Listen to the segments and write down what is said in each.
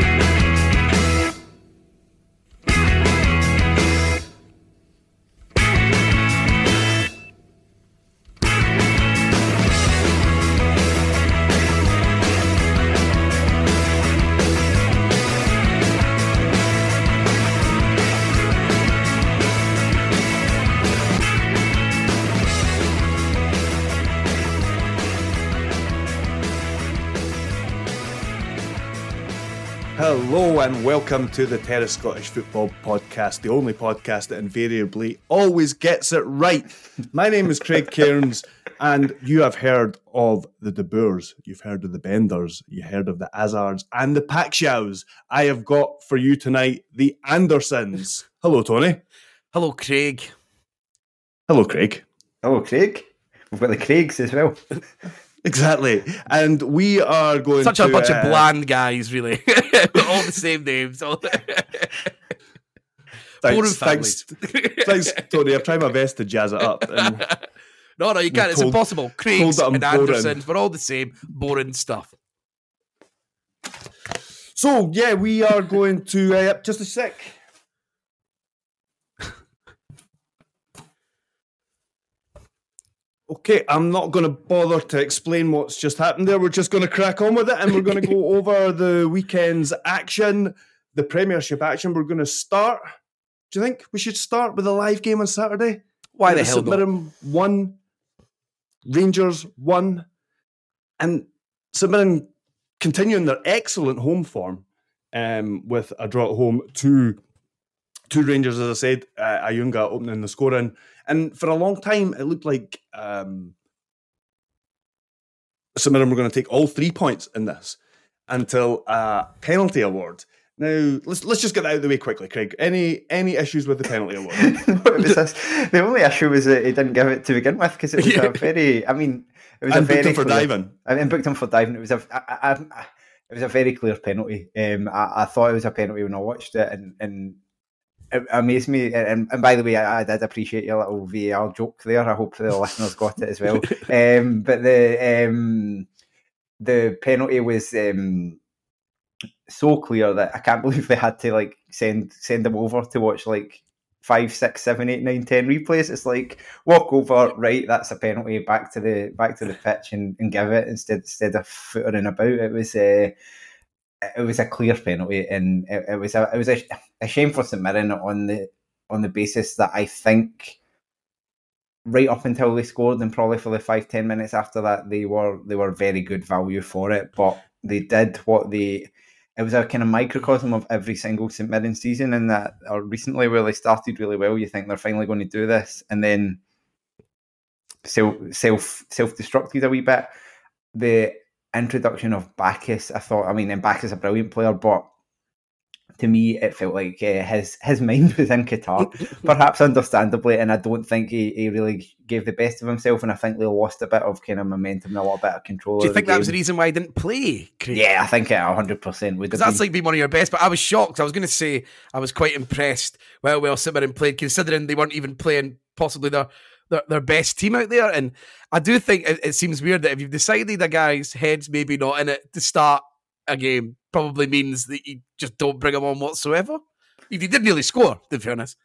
Bye. Hello and welcome to the Terrace Scottish Football Podcast, the only podcast that invariably always gets it right. My name is Craig Cairns, and you have heard of the De Boers, you've heard of the Benders, you heard of the Hazards and the Pakshaws. I have got for you tonight the Andersons. Hello, Tony. Hello, Craig. Hello, Craig. Hello, Craig. We've got the Craigs as well. Exactly. And we are going Such to, a bunch uh, of bland guys, really. all the same names. All Boring Thanks, thanks, thanks, Tony. I've tried my best to jazz it up. And no, no, you can't. It's told- impossible. Craig's and that I'm boring. Andersons, we're all the same. Boring stuff. so, yeah, we are going to uh, just a sec. Okay, I'm not going to bother to explain what's just happened there. We're just going to crack on with it and we're going to go over the weekend's action, the Premiership action. We're going to start. Do you think we should start with a live game on Saturday? Why the hell not? Won, Rangers won, and Mirren continuing their excellent home form um, with a draw at home to two Rangers, as I said, uh, Ayunga opening the scoring. And for a long time, it looked like um, St Mirren were going to take all three points in this until a penalty award. Now let's let's just get that out of the way quickly, Craig. Any any issues with the penalty award? Was this? The only issue was that he didn't give it to begin with because it was Yeah. a very. I mean, it was and a very booked him for clear- diving. I mean, booked him for diving. It was a. I, I, I, it was a very clear penalty. Um, I, I thought it was a penalty when I watched it, and and it amazed me. And, and by the way, I, I did appreciate your little VAR joke there. I hope the listeners got it as well. Um, but the um, the penalty was um, so clear that I can't believe they had to like send send them over to watch like five, six, seven, eight, nine, ten replays. It's like walk over, right? That's a penalty. Back to the back to the pitch and, and give it instead instead of footering about. It was a it was a clear penalty, and it, it was a it was a, a shame for St Mirren on the on the basis that I think right up until they scored and probably for the five ten minutes after that they were they were very good value for it, but they did what they it was a kind of microcosm of every single St Mirren season, and that or recently where they started really well. You think they're finally going to do this, and then self self self destructed a wee bit. The introduction of Baccus, I thought. I mean, and Baccus is a brilliant player, but to me, it felt like uh, his his mind was in Qatar, perhaps understandably, and I don't think he, he really gave the best of himself, and I think they lost a bit of kind of momentum and a little bit of control. Do you think that was the reason why he didn't play, Craig? Yeah, I think it hundred percent would. Because that's been. like been one of your best, but I was shocked. I was going to say I was quite impressed. Well, well, St Mirren played, considering they weren't even playing possibly their, their their best team out there. And I do think it, it seems weird that if you've decided a guy's head's maybe not in it to start a game, probably means that you just don't bring him on whatsoever. He didn't really score, to be honest.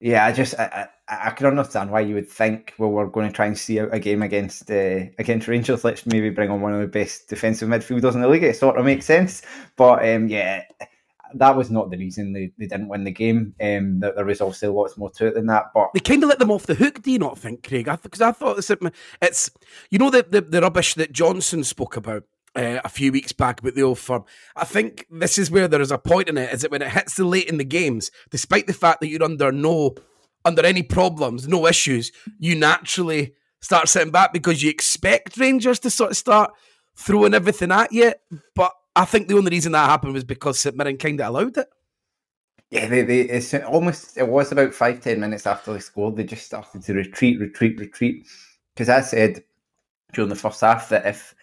Yeah, I just I, I can understand why you would think, well, we're going to try and see out a game against uh, against Rangers. Let's maybe bring on one of the best defensive midfielders in the league. It sort of makes sense, but um, yeah, that was not the reason they, they didn't win the game. Um, that there was obviously lots more to it than that. But they kind of let them off the hook. Do you not think, Craig? Because I, I, thought it's, it's you know the, the the rubbish that Johnson spoke about. Uh, a few weeks back about the old firm. I think this is where there is a point in it, is that when it hits the late in the games, despite the fact that you're under no under any problems, no issues, you naturally start sitting back because you expect Rangers to sort of start throwing everything at you. But I think the only reason that happened was because St Mirren kind of allowed it. Yeah, they, they, it's almost, it was about five, ten minutes after they scored, they just started to retreat, retreat, retreat. Because I said during the first half that if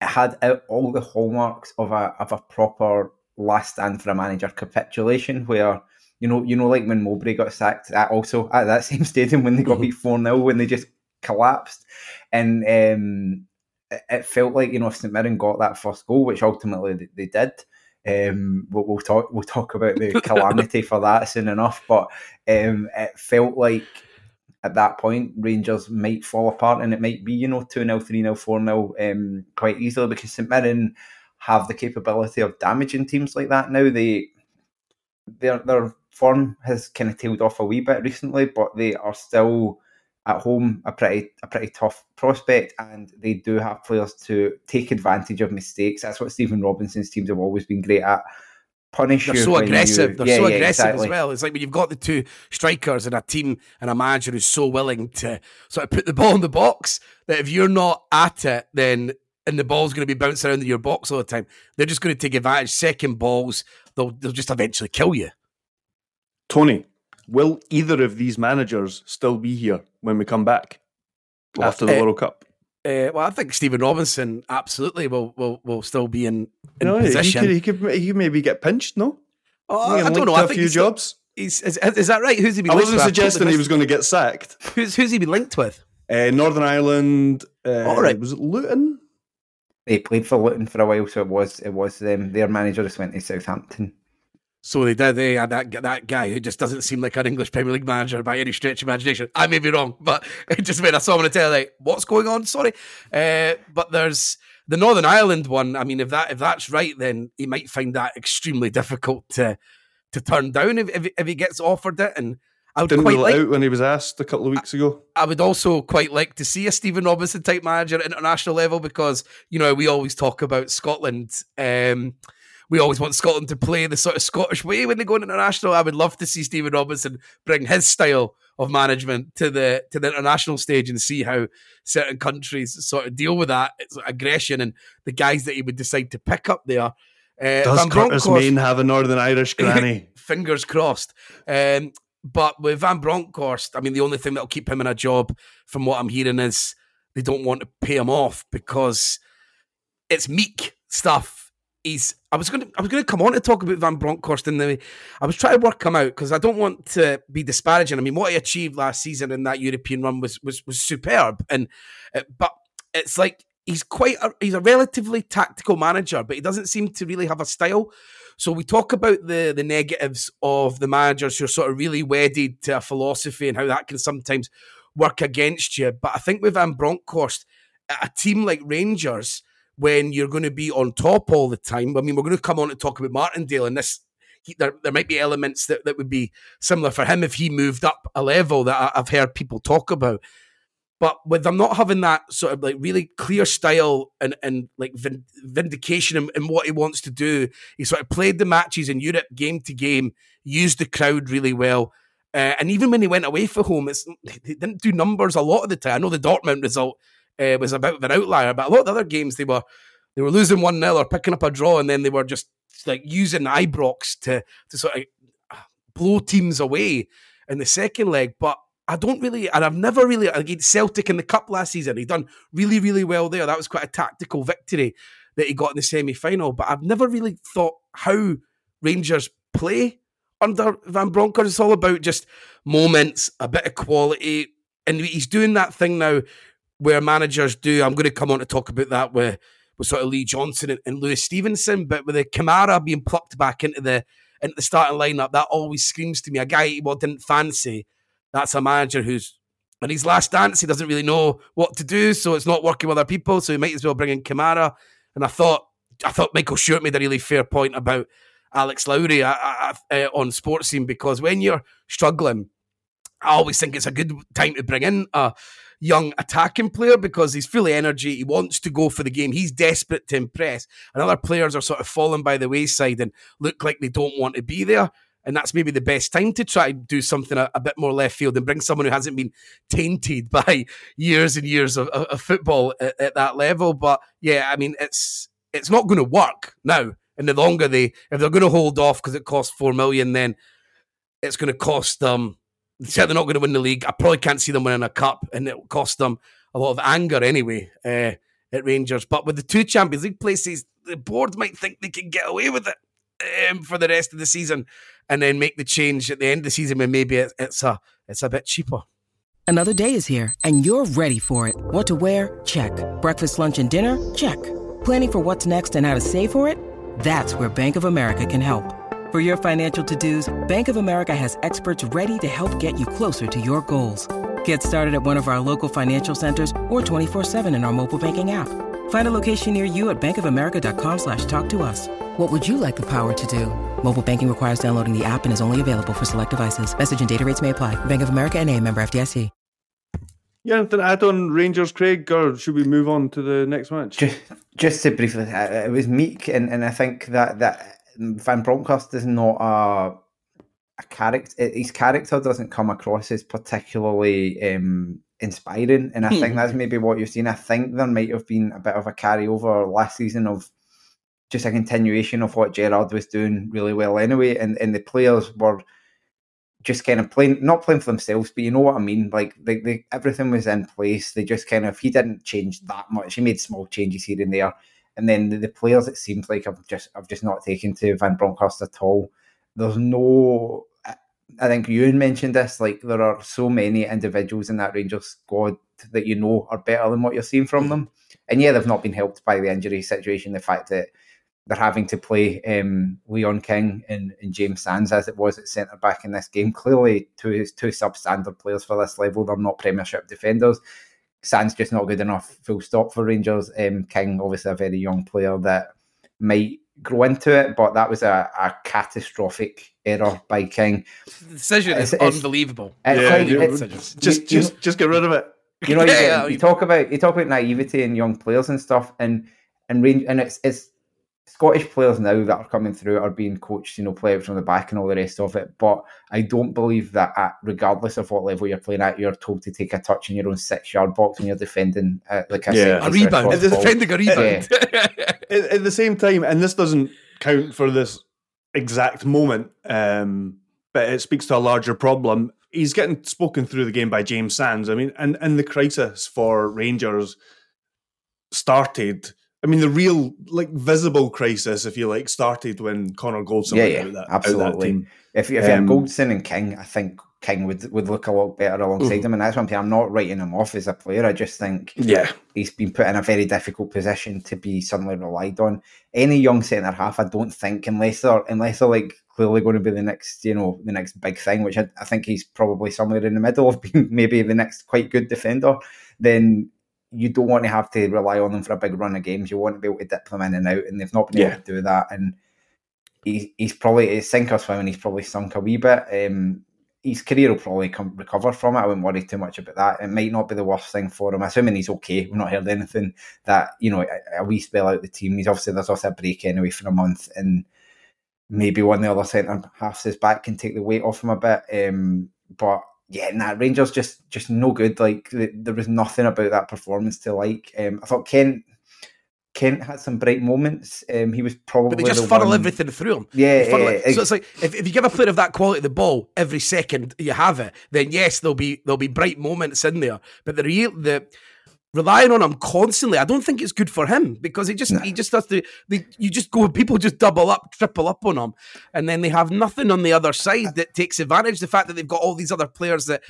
it had all the hallmarks of a, of a proper last stand for a manager capitulation, where you know, you know, like when Mowbray got sacked, at also at that same stadium when they got mm-hmm. beat four 0 when they just collapsed, and um, it felt like you know if St Mirren got that first goal, which ultimately they, did. Um, we'll, we'll, talk. We'll talk about the calamity for that soon enough. But um, it felt like at that point Rangers might fall apart, and it might be you know two 0 three 0 four 0 um, quite easily because St Mirren have the capability of damaging teams like that. Now they their their form has kind of tailed off a wee bit recently, but they are still at home a pretty a pretty tough prospect, and they do have players to take advantage of mistakes. That's what Stephen Robinson's teams have always been great at. Punish They're so aggressive. You, They're yeah, so yeah, aggressive exactly. as well. It's like when you've got the two strikers and a team and a manager who's so willing to sort of put the ball in the box that if you're not at it, then and the ball's going to be bouncing around in your box all the time. They're just going to take advantage. Second balls, they'll they'll just eventually kill you. Tony, will either of these managers still be here when we come back after the uh, World Cup? Uh, well, I think Stephen Robinson absolutely will will, will still be in, in no, position. He could, he could he could maybe get pinched. No, oh, I don't know. I a few jobs. He's, is, is, that right? Who's he been? I wasn't suggesting he was going to get sacked. Who's who's he been linked with? Uh, Northern Ireland. Uh, All right, was it Luton? He played for Luton for a while, so it was it was them. Their manager just went to Southampton. So they did. They had that that guy who just doesn't seem like an English Premier League manager by any stretch of imagination. I may be wrong, but it just made I saw him on the telly, like, what's going on? Sorry, uh, but there's the Northern Ireland one. I mean, if that if that's right, then he might find that extremely difficult to to turn down if if, if he gets offered it. And I would didn't quite rule like, out when he was asked a couple of weeks ago. I, I would also quite like to see a Stephen Robinson type manager at international level because you know we always talk about Scotland. Um, we always want Scotland to play the sort of Scottish way when they go international. I would love to see Stephen Robinson bring his style of management to the to the international stage and see how certain countries sort of deal with that aggression and the guys that he would decide to pick up there. Uh, Does Van Curtis Main have a Northern Irish granny? fingers crossed. Um, but with Van Bronckhorst, I mean, the only thing that'll keep him in a job, from what I'm hearing, is they don't want to pay him off because it's meek stuff he's I was gonna I was gonna come on to talk about Van Bronckhorst the I was trying to work him out because I don't want to be disparaging. I mean, what he achieved last season in that European run was was was superb, and uh, but it's like he's quite a, he's a relatively tactical manager, but he doesn't seem to really have a style. So we talk about the the negatives of the managers who are sort of really wedded to a philosophy and how that can sometimes work against you. But I think with Van Bronckhorst, a team like Rangers when you're going to be on top all the time. I mean, we're going to come on to talk about Martindale, and this he, there, there might be elements that, that would be similar for him if he moved up a level that I, have heard people talk about. But with them not having that sort of like really clear style and, and like vindication in, in what he wants to do, he sort of played the matches in Europe game to game, used the crowd really well. Uh, and even when he went away for home, it's, he didn't do numbers a lot of the time. I know the Dortmund result uh, was a bit of an outlier. But a lot of the other games, they were they were losing one 0 or picking up a draw, and then they were just like using Ibrox to to sort of blow teams away in the second leg. But I don't really, and I've never really against Celtic in the cup last season. He done really, really well there. That was quite a tactical victory that he got in the semi final. But I've never really thought how Rangers play under Van Bronckhorst. It's all about just moments, a bit of quality, and he's doing that thing now where managers do. I'm going to come on to talk about that with, with sort of Lee Johnson and, and Lewis Stevenson, but with the Kamara being plucked back into the into the starting lineup, that always screams to me a guy well didn't fancy That's a manager who's in his last dance. He doesn't really know what to do, so it's not working with other people. So he might as well bring in Kamara. And I thought, I thought Michael Stewart made a really fair point about Alex Lowry uh, uh, uh, on Sportscene because when you're struggling, I always think it's a good time to bring in a young attacking player because he's full of energy. He wants to go for the game. He's desperate to impress. And other players are sort of falling by the wayside and look like they don't want to be there. And that's maybe the best time to try and do something a, a bit more left field and bring someone who hasn't been tainted by years and years of, of, football at, at that level. But yeah, I mean, it's it's not going to work now. And the longer they, if they're going to hold off because it costs four million, then it's going to cost them certainly not going to win the league. I probably can't see them winning a cup, and it'll cost them a lot of anger anyway uh, at Rangers. But with the two Champions League places, the board might think they can get away with it um, for the rest of the season, and then make the change at the end of the season when maybe it's a it's a bit cheaper. Another day is here, and you're ready for it. What to wear? Check. Breakfast, lunch, and dinner? Check. Planning for what's next and how to save for it? That's where Bank of America can help. For your financial to-dos, Bank of America has experts ready to help get you closer to your goals. Get started at one of our local financial centers or 24-7 in our mobile banking app. Find a location near you at bankofamerica.com slash talk to us. What would you like the power to do? Mobile banking requires downloading the app and is only available for select devices. Message and data rates may apply. Bank of America and a member FDIC. Yeah, anything add on Rangers, Craig, or should we move on to the next match? Just, just to briefly, uh, it was Meek, and, and I think that that Van Bronckhorst is not a a character. His character doesn't come across as particularly um, inspiring, and I think that's maybe what you've seen. I think there might have been a bit of a carryover last season of just a continuation of what Gerrard was doing really well anyway, and and the players were just kind of playing, not playing for themselves, but you know what I mean. Like they, they, everything was in place. They just kind of he didn't change that much. He made small changes here and there and then the, the players, it seems like I've just I've just not taken to Van Bronckhorst at all. There's no. I think Ewan mentioned this. Like there are so many individuals in that Rangers squad that you know are better than what you're seeing from them. And yeah, they've not been helped by the injury situation. The fact that they're having to play um, Leon King and, and, James Sands as it was at centre back in this game. Clearly, two two substandard players for this level. They're not Premiership defenders. Sands just not good enough, full stop for Rangers. Um, King, obviously a very young player that might grow into it, but that was a, a catastrophic error by King. The decision it's, is it's, unbelievable. It's yeah, like, it's, just just just get rid of it. You know, yeah, you, you, talk about you talk about naivety in young players and stuff, and and range, and it's it's Scottish players now that are coming through are being coached, you know, play from the back and all the rest of it. But I don't believe that, at, regardless of what level you're playing at, you're told to take a touch in your own six yard box when you're defending, uh, like I yeah. said, a rebound. They're defending a rebound. Yeah. at, at, the same time, and this doesn't count for this exact moment, um, but it speaks to a larger problem. He's getting spoken through the game by James Sands. I mean, and, and the crisis for Rangers started I mean, the real, like, visible crisis, if you like, started when Connor Goldson yeah, yeah, that, absolutely. If, if um, you had Goldson and King, I think King would, would look a lot better alongside mm. him. And that's one thing I'm not writing him off as a player. I just think yeah, he's been put in a very difficult position to be suddenly relied on. Any young centre half, I don't think, unless they're unless they're like clearly going to be the next, you know, the next big thing, which I, I think he's probably somewhere in the middle of being maybe the next quite good defender, then you don't want to have to rely on them for a big run of games. You want to be able to dip them in and out, and they've not been yeah. able to do that. And he, he's probably sink or swim, and he's probably sunk a wee bit. Um, his career will probably come recover from it. I wouldn't worry too much about that. It might not be the worst thing for him. Assuming he's okay. We've not heard anything that you know a, a wee spell out the team. He's obviously there's also a break anyway for a month, and maybe one of the other centre halves is back can take the weight off him a bit. Um, but yeah, nah, Rangers just just no good. Like there was nothing about that performance to like. Um, I thought Kent Kent had some bright moments. Um, he was probably but they just the funnel one... everything through him. Yeah, yeah so it's like if, if you give a player of that quality the ball every second you have it, then yes, there'll be there'll be bright moments in there. But the real the relying on him constantly, I don't think it's good for him because he just nah. he just has to. They, you just go, people just double up, triple up on him, and then they have nothing on the other side that takes advantage. The fact that they've got all these other players that,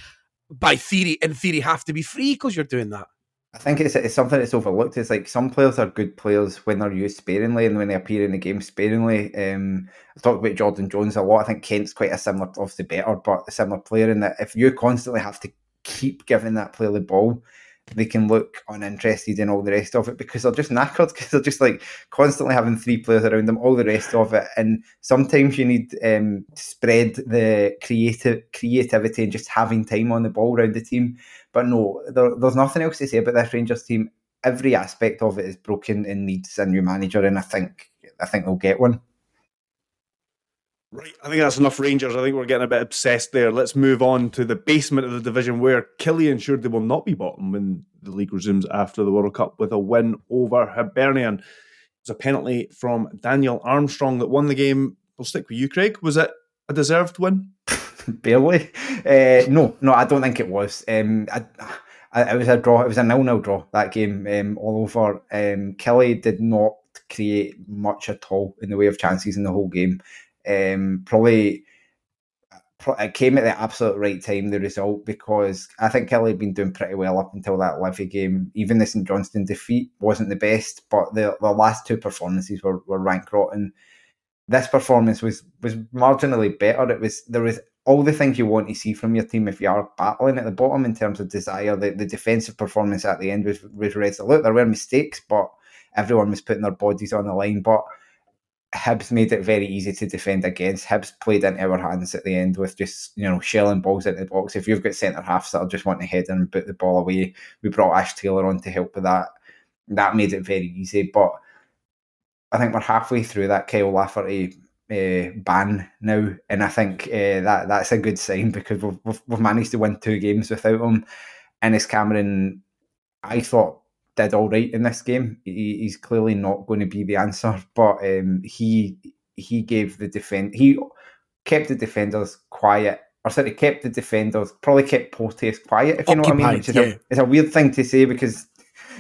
by theory, in theory, have to be free because you're doing that. I think it's, it's something that's overlooked. It's like some players are good players when they're used sparingly and when they appear in the game sparingly. Um, I talked about Jordan Jones a lot. I think Kent's quite a similar, obviously better, but a similar player in that if you constantly have to keep giving that player the ball, they can look uninterested in all the rest of it because they're just knackered because they're just like constantly having three players around them, all the rest of it. And sometimes you need um, to spread the creative creativity and just having time on the ball around the team. But no, there, there's nothing else to say about this Rangers team. Every aspect of it is broken and needs a new manager, and I think I think they'll get one. Right, I think that's enough Rangers. I think we're getting a bit obsessed there. Let's move on to the basement of the division where Killie ensured they will not be bottom when the league resumes after the World Cup with a win over Hibernian. It was a penalty from Daniel Armstrong that won the game. We'll stick with you, Craig. Was it a deserved win? Barely. Uh, no, no, I don't think it was. Um, I, I, it was a draw. It was a nil-nil draw that game um, all over. Um, Killie did not create much at all in the way of chances in the whole game. Um, probably it came at the absolute right time, the result, because I think Killie had been doing pretty well up until that Livi game. Even the St Johnstone defeat wasn't the best, but the, the last two performances were, were rank rotten. This performance was was marginally better. It was there was all the things you want to see from your team if you are battling at the bottom in terms of desire. The, the defensive performance at the end was, was resolute. There were mistakes, but everyone was putting their bodies on the line. But Hibs made it very easy to defend against. Hibs played into our hands at the end with just, you know, shelling balls into the box. If you've got centre halves that'll just want to head and put the ball away, we brought Ash Taylor on to help with that. That made it very easy. But I think we're halfway through that Kyle Lafferty uh, ban now, and I think uh, that that's a good sign because we've, we've, we've managed to win two games without him. Innes Cameron, I thought did all right in this game. He, he's clearly not going to be the answer, but um, he he gave the defend he kept the defenders quiet. Or sorry, kept the defenders probably kept Porteous quiet. If you know what I mean, which is yeah. a, it's a weird thing to say because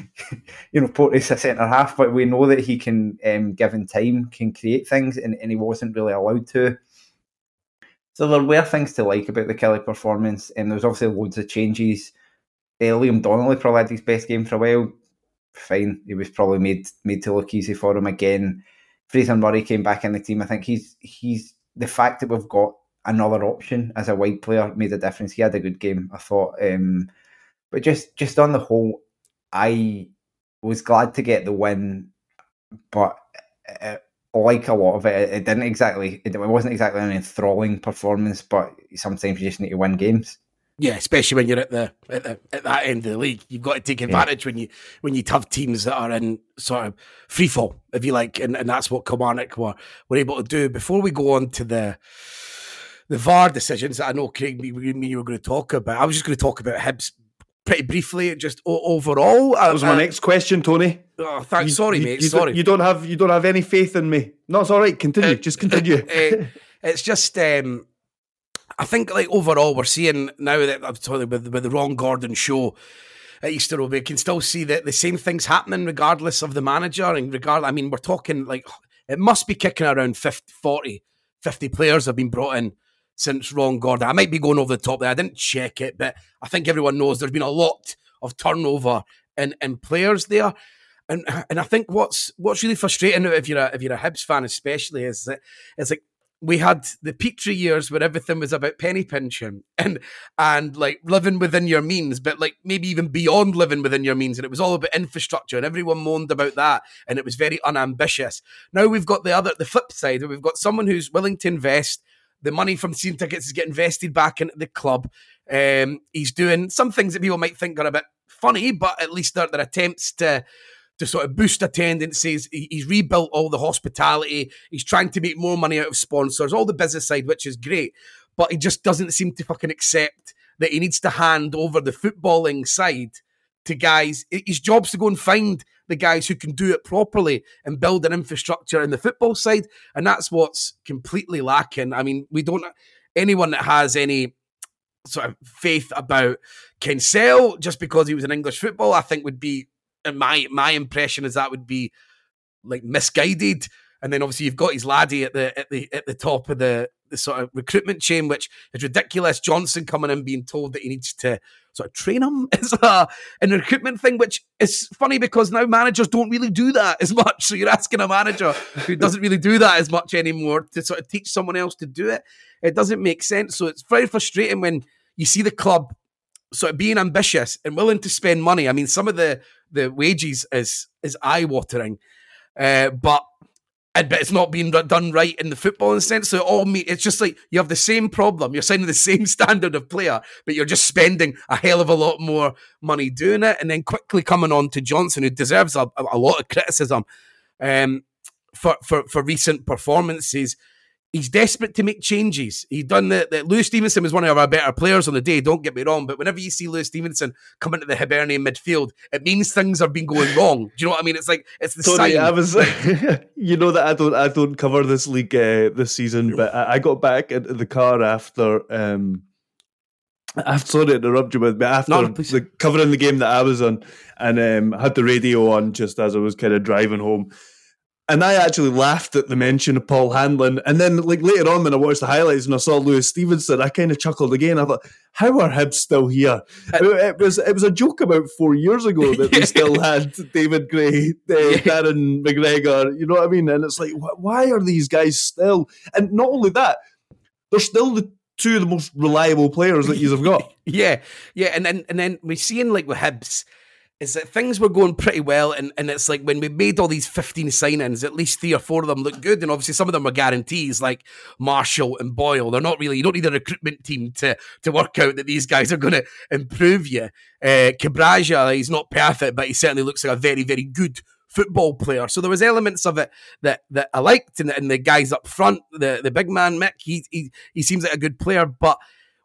you know Porteous a centre half, but we know that he can, um, given time, can create things, and, and he wasn't really allowed to. So there were things to like about the Killie performance, and there was obviously loads of changes. Uh, Liam Donnelly probably had his best game for a while fine. He was probably made made to look easy for him again. Fraser Murray came back in the team. I think he's he's the fact that we've got another option as a wide player made a difference. He had a good game, I thought. Um, but just just on the whole, I was glad to get the win, but uh, like a lot of it, it didn't exactly. It wasn't exactly an enthralling performance. But sometimes you just need to win games. Yeah, especially when you're at the, at the at that end of the league, you've got to take advantage yeah. when you when you have teams that are in sort of free fall, if you like, and, and that's what Kilmarnock were were able to do. Before we go on to the the VAR decisions that I know Craig me, me you were going to talk about, I was just going to talk about Hibs pretty briefly, just overall. That was my uh, next question, Tony. Oh, thanks. You, sorry, you, mate. You sorry. Don't, you don't have you don't have any faith in me. No, it's all right. Continue. Uh, just continue. Uh, it's just. Um, I think like overall we're seeing now that I'm talking with with the Ron Gordon show at Easter Road, we can still see that the same things happening regardless of the manager and regard. I mean, we're talking like it must be kicking around 50, 40, 50 players have been brought in since Ron Gordon. I might be going over the top there. I didn't check it, but I think everyone knows there's been a lot of turnover in, in players there. And and I think what's what's really frustrating if you're a if you're a Hibs fan especially is that it's like we had the Petrie years where everything was about penny pinching and and like living within your means, but like maybe even beyond living within your means. And it was all about infrastructure, and everyone moaned about that, and it was very unambitious. Now we've got the other, the flip side, where we've got someone who's willing to invest. The money from season tickets is getting invested back into the club. Um, he's doing some things that people might think are a bit funny, but at least they're, they're attempts to to sort of boost attendances. He's rebuilt all the hospitality. He's trying to make more money out of sponsors, all the business side, which is great. But he just doesn't seem to fucking accept that he needs to hand over the footballing side to guys. His job's to go and find the guys who can do it properly and build an infrastructure in the football side. And that's what's completely lacking. I mean, we don't, anyone that has any sort of faith about Kinsale just because he was an English football, I think would be and my my impression is that would be like misguided. And then obviously you've got his laddie at the at the at the top of the, the sort of recruitment chain, which is ridiculous. Johnson coming in being told that he needs to sort of train him as a an recruitment thing, which is funny because now managers don't really do that as much. So you're asking a manager who doesn't really do that as much anymore to sort of teach someone else to do it. It doesn't make sense. So it's very frustrating when you see the club sort of being ambitious and willing to spend money. I mean, some of the the wages is is eye watering, uh, but but it's not being done right in the footballing sense. So it all me, it's just like you have the same problem. You're signing the same standard of player, but you're just spending a hell of a lot more money doing it, and then quickly coming on to Johnson, who deserves a, a lot of criticism um, for for for recent performances he's desperate to make changes. He done the, the Lewis Stevenson was one of our better players on the day. Don't get me wrong, but whenever you see Lewis Stevenson come into the Hibernian midfield, it means things have been going wrong. Do you know what I mean? It's like it's the Tony, sign. I was, you know that I don't, I don't cover this league uh, this season, but I, I, got back into the car after. Um, I'm sorry to interrupt you, but after no, the, covering the game that I was on, and um, had the radio on just as I was kind of driving home, and I actually laughed at the mention of Paul Hanlon. And then, like later on, when I watched the highlights and I saw Lewis Stevenson, I kind of chuckled again. I thought, "How are Hibs still here?" It, was it was a joke about four years ago that we still had David Gray, uh, Darren McGregor. You know what I mean? And it's like, why are these guys still? And not only that, they're still the two of the most reliable players that you've got. yeah, yeah, and then and then we're seeing like with Hibs is that things were going pretty well, and, and it's like when we made all these 15 signings, at least three or four of them look good, and obviously some of them are guarantees, like Marshall and Boyle. They're not really, you don't need a recruitment team to, to work out that these guys are going to improve you. Uh, Cabraja, he's not perfect, but he certainly looks like a very, very good football player. So there was elements of it that that I liked, and, and the guys up front, the, the big man, Mick, he, he, he seems like a good player, but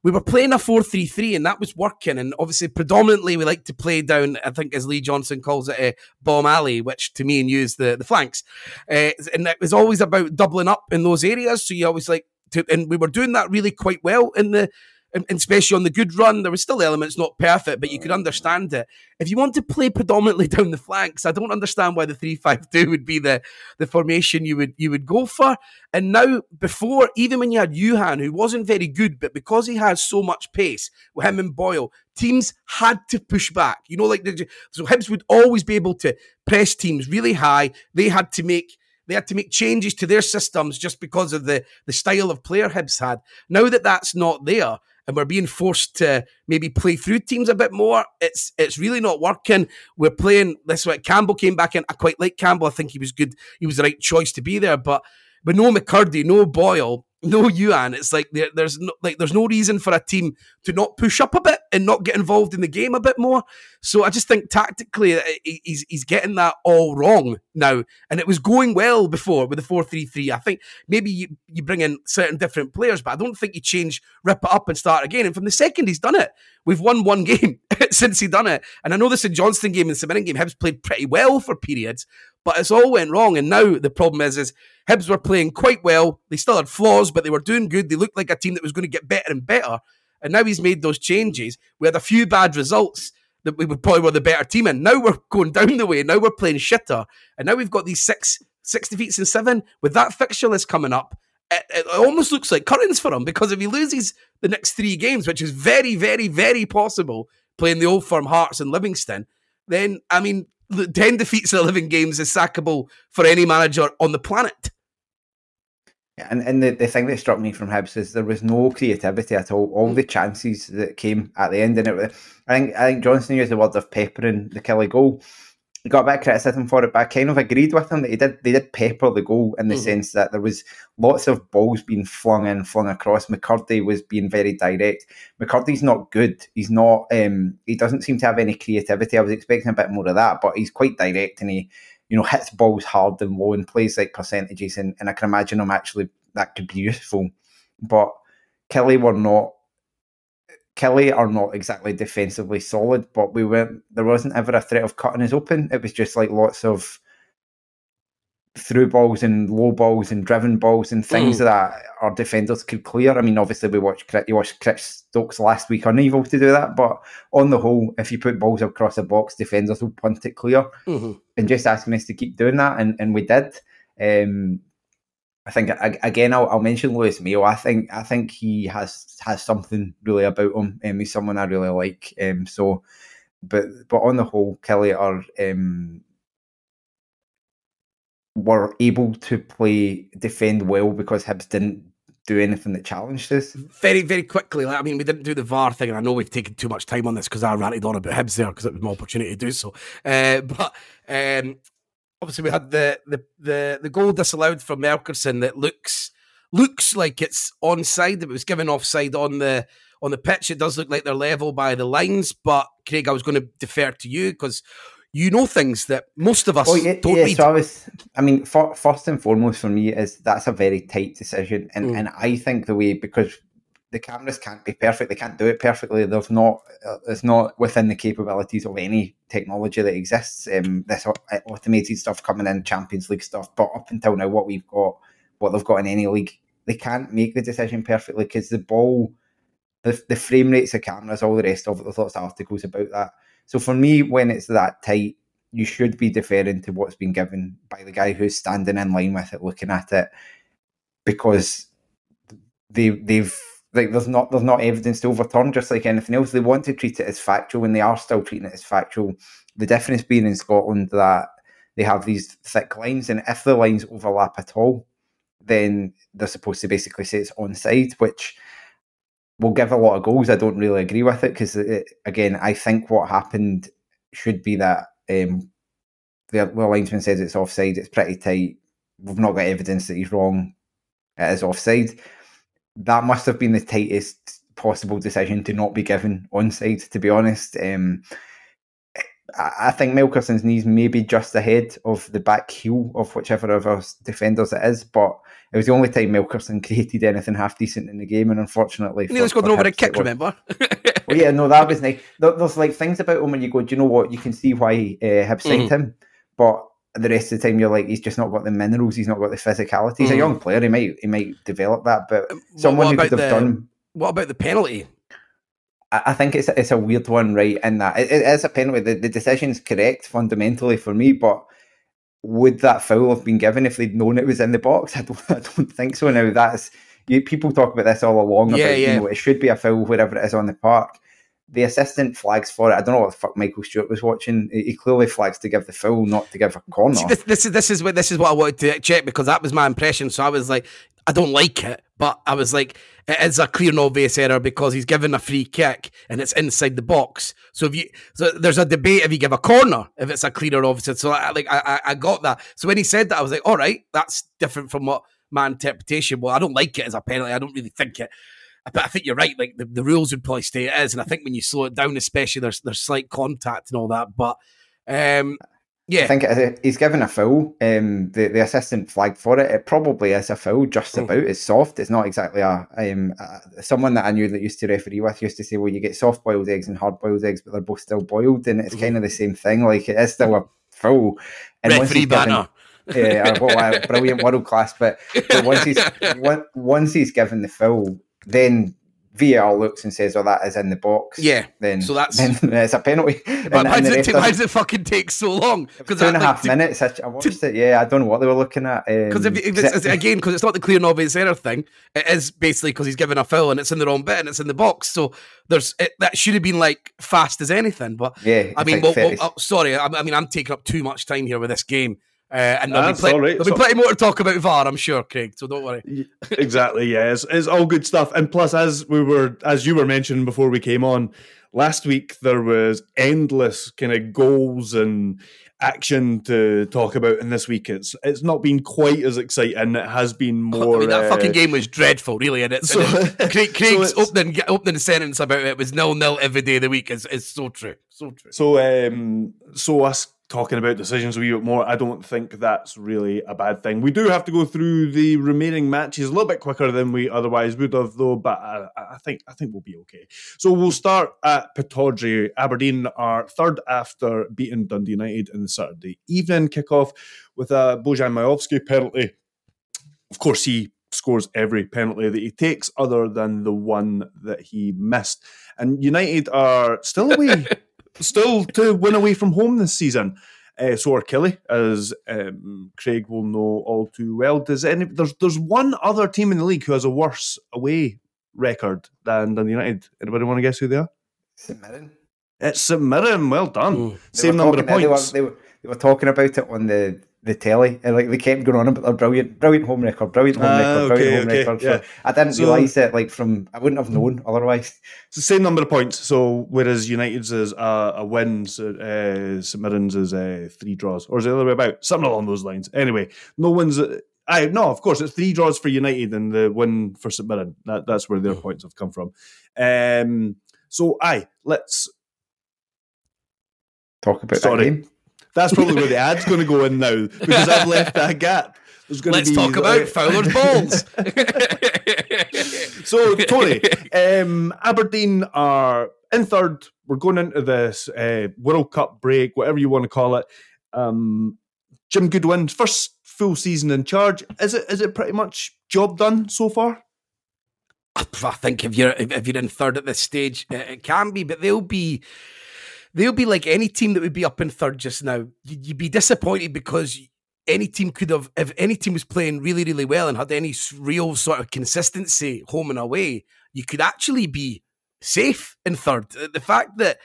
we were playing a 4-3-3 and that was working. And obviously predominantly we like to play down i think as lee johnson calls it a bomb alley which to me and you is the, the flanks. Uh, and it was always about doubling up in those areas. So you always like to and we were doing that really quite well in the and especially on the good run, there were still elements not perfect, but you could understand it. If you want to play predominantly down the flanks, I don't understand why the three-five-two would be the, the formation you would you would go for. And now, before, even when you had Youan, who wasn't very good, but because he has so much pace with him and Boyle, teams had to push back. You know, like the, so Hibs would always be able to press teams really high. They had to make they had to make changes to their systems just because of the the style of player Hibs had. Now that that's not there, and we're being forced to maybe play through teams a bit more. It's it's really not working. We're playing this way. Campbell came back in. I quite like Campbell. I think he was good. He was the right choice to be there. But but no McKirdy, no Boyle, no Youan. It's like there, there's no like there's no reason for a team to not push up a bit and not get involved in the game a bit more. So I just think tactically uh, he's he's getting that all wrong now, and it was going well before with the four three three. I think maybe you, you bring in certain different players, but I don't think you change, rip it up, and start again. And from the second he's done it, we've won one game since he done it. And I know the St Johnstone game and the St game, Hibs played pretty well for periods, but it's all went wrong. And now the problem is, is Hibs were playing quite well. They still had flaws, but they were doing good. They looked like a team that was going to get better and better. And now he's made those changes. We had a few bad results that we probably were the better team in. Now we're going down the way. Now we're playing shitter. And now we've got these six six defeats and seven. With that fixture list coming up, it, it, almost looks like curtains for him because if he loses the next three games, which is very, very, very possible, playing the old firm Hearts and Livingston, then I mean, 10 defeats in 11 games is sackable for any manager on the planet. And and the, the thing that struck me from Hibs is there was no creativity at all. All mm. the chances that came at the end, and it, I think I think Johnson used the word of peppering the Killie goal got a bit of criticism for it, but I kind of agreed with him that he did they did pepper the goal in the mm-hmm. sense that there was lots of balls being flung in, flung across. McKirdy was being very direct. McKirdy's not good. He's not um, he doesn't seem to have any creativity. I was expecting a bit more of that, but he's quite direct and he, you know, hits balls hard and low and plays like percentages and, and I can imagine him actually that could be useful. But Killie were not Killie are not exactly defensively solid, but we weren't. There wasn't ever a threat of cutting us open. It was just like lots of through balls and low balls and driven balls and things mm. that our defenders could clear. I mean, obviously we watched you watched Chris Stokes last week unable to do that, but on the whole, if you put balls across a box, defenders will punt it clear. Mm-hmm. And just asking us to keep doing that, and, and we did. Um, I think again, I'll, I'll, mention Lewis Mayo. I think I think he has has something really about him. Um, he's someone I really like. Um, so, but but on the whole, Killie are um, were able to play defend well because Hibs didn't do anything that challenged us. Very, very quickly. Like, I mean, we didn't do the VAR thing, and I know we've taken too much time on this because I ranted on about Hibs there because it was my opportunity to do so. Uh, but um, obviously, we had the, the the the goal disallowed from Melkersen that looks looks like it's onside. It was given offside on the on the pitch. It does look like they're level by the lines, but Craig, I was going to defer to you because you know things that most of us oh, yeah, don't yeah, read. So I was, I mean, for, first and foremost for me is that's a very tight decision, and mm. and I think the way because the cameras can't be perfect, they can't do it perfectly. There's not, it's not within the capabilities of any technology that exists. Um, this uh, automated stuff coming in, Champions League stuff, but up until now, what we've got, what they've got in any league, they can't make the decision perfectly because the ball, the the frame rates of cameras, all the rest of it. There's lots of articles about that so for me, when it's that tight, you should be deferring to what's been given by the guy who's standing in line with it, looking at it, because they they've like there's not there's not evidence to overturn. Just like anything else, they want to treat it as factual, and they are still treating it as factual. The difference being in Scotland that they have these thick lines, and if the lines overlap at all, then they're supposed to basically say it's onside, which will give a lot of goals. I don't really agree with it because, again, I think what happened should be that um, the, the linesman says it's offside. It's pretty tight. We've not got evidence that he's wrong. It is offside. That must have been the tightest possible decision to not be given onside. To be honest, um, I think Melkersen's knees may be just ahead of the back heel of whichever of our defenders it is, but it was the only time Melkersen created anything half decent in the game, and unfortunately, he was got over a kick. Remember? well, yeah, no, that was nice. There's like things about him when you go, do you know what? You can see why uh, Hibs signed mm. him, but the rest of the time you're like, he's just not got the minerals. He's not got the physicality. He's mm. a young player. He might he might develop that, but um, someone who could have the, done. What about the penalty? I think it's it's a weird one, right? In that it, it is a penalty. The, the decision's correct fundamentally for me, but would that foul have been given if they'd known it was in the box? I don't, I don't think so. Now that's you, people talk about this all along. Yeah, about, yeah. You know, it should be a foul wherever it is on the park. The assistant flags for it. I don't know what the fuck Michael Stewart was watching. He clearly flags to give the foul, not to give a corner. See, this, this is this is what this is what I wanted to check because that was my impression. So I was like, I don't like it, but I was like, it is a clear and obvious error because he's given a free kick and it's inside the box. So if you, so there's a debate if you give a corner if it's a clear or obvious. So I, like I, I got that. So when he said that, I was like, all right, that's different from what my interpretation. Well, I don't like it as a penalty. I don't really think it. But I think you're right. Like the, the rules would probably stay as, and I think when you slow it down, especially there's there's slight contact and all that. But um, yeah, I think it, he's given a foul. Um, the the assistant flagged for it. It probably is a foul, just mm. about. It's soft. It's not exactly a um. A, someone that I knew that used to referee with used to say, "Well, you get soft boiled eggs and hard boiled eggs, but they're both still boiled," and it's mm. kind of the same thing. Like it is still a foul. And referee banner. yeah, well, brilliant world class. But, but once he's once he's given the foul, then VAR looks and says, "Oh, that is in the box." Yeah. Then so that's then it's a penalty. But why, does it, take, why does it fucking take so long? Because two and a half like, minutes. I, I watched to, it. Yeah, I don't know what they were looking at. Because um, if, if it's, again, because it's not the clear and obvious error thing. It is basically because he's given a foul and it's in the wrong bit and it's in the box. So there's it, that should have been like fast as anything. But yeah, I mean, well, well, oh, sorry, I, I mean, I'm taking up too much time here with this game. Uh, and there'll, be, plenty, there'll be plenty more to talk about VAR, I'm sure, Craig. So don't worry. exactly, yeah, it's, it's all good stuff. And plus, as we were, as you were mentioning before we came on last week, there was endless kind of goals and action to talk about. And this week, it's it's not been quite as exciting. It has been more. I mean, that uh, fucking game was dreadful, really. And it's, so, and it, Craig, Craig's so opening opening sentence about it was nil nil every day of the week is is so true, so true. So um, so us talking about decisions a wee bit more, I don't think that's really a bad thing. We do have to go through the remaining matches a little bit quicker than we otherwise would have, though. But I, I think I think we'll be okay. So we'll start at Pittodrie. Aberdeen are third after beating Dundee United in the Saturday evening kickoff with a Bojan Miovski penalty. Of course, he scores every penalty that he takes, other than the one that he missed. And United are still away. still to win away from home this season. Uh, so are Killie, as um, Craig will know all too well. Does any there's there's one other team in the league who has a worse away record than than United. Anybody want to guess who they are? St Mirren. It's St Mirren. Well done. Ooh. Same were number of talking- they were- points. They were, they were talking about it on the the telly, and like they kept going on about their brilliant, brilliant home record, brilliant home Ah, record, brilliant okay, home okay, record. So yeah. I didn't So- realise it. Like from, I wouldn't have known otherwise. It's the same number of points. So whereas United's is a, a win, so, uh, St Mirren's is uh, three draws, or is it the other way about? Something along those lines. Anyway, no one's. Uh, I no, of course it's three draws for United and the win for St Mirren. That, that's where their points have come from. Um, so aye, let's. Talk about Sorry. that game. That's probably where the ad's going to go in now because I've left that gap. Let's to be talk about Fowler's balls. So, Tony, um, Aberdeen are in third. We're going into this uh, World Cup break, whatever you want to call it. Um, Jim Goodwin, first full season in charge. Is it? Is it pretty much job done so far? I think if you're if you're in third at this stage, it can be, but they'll be they'll be like any team that would be up in third just now. You- You'd be disappointed because any team could have if any team was playing really really well and had any real sort of consistency home and away, you could actually be safe in third. Uh, The fact that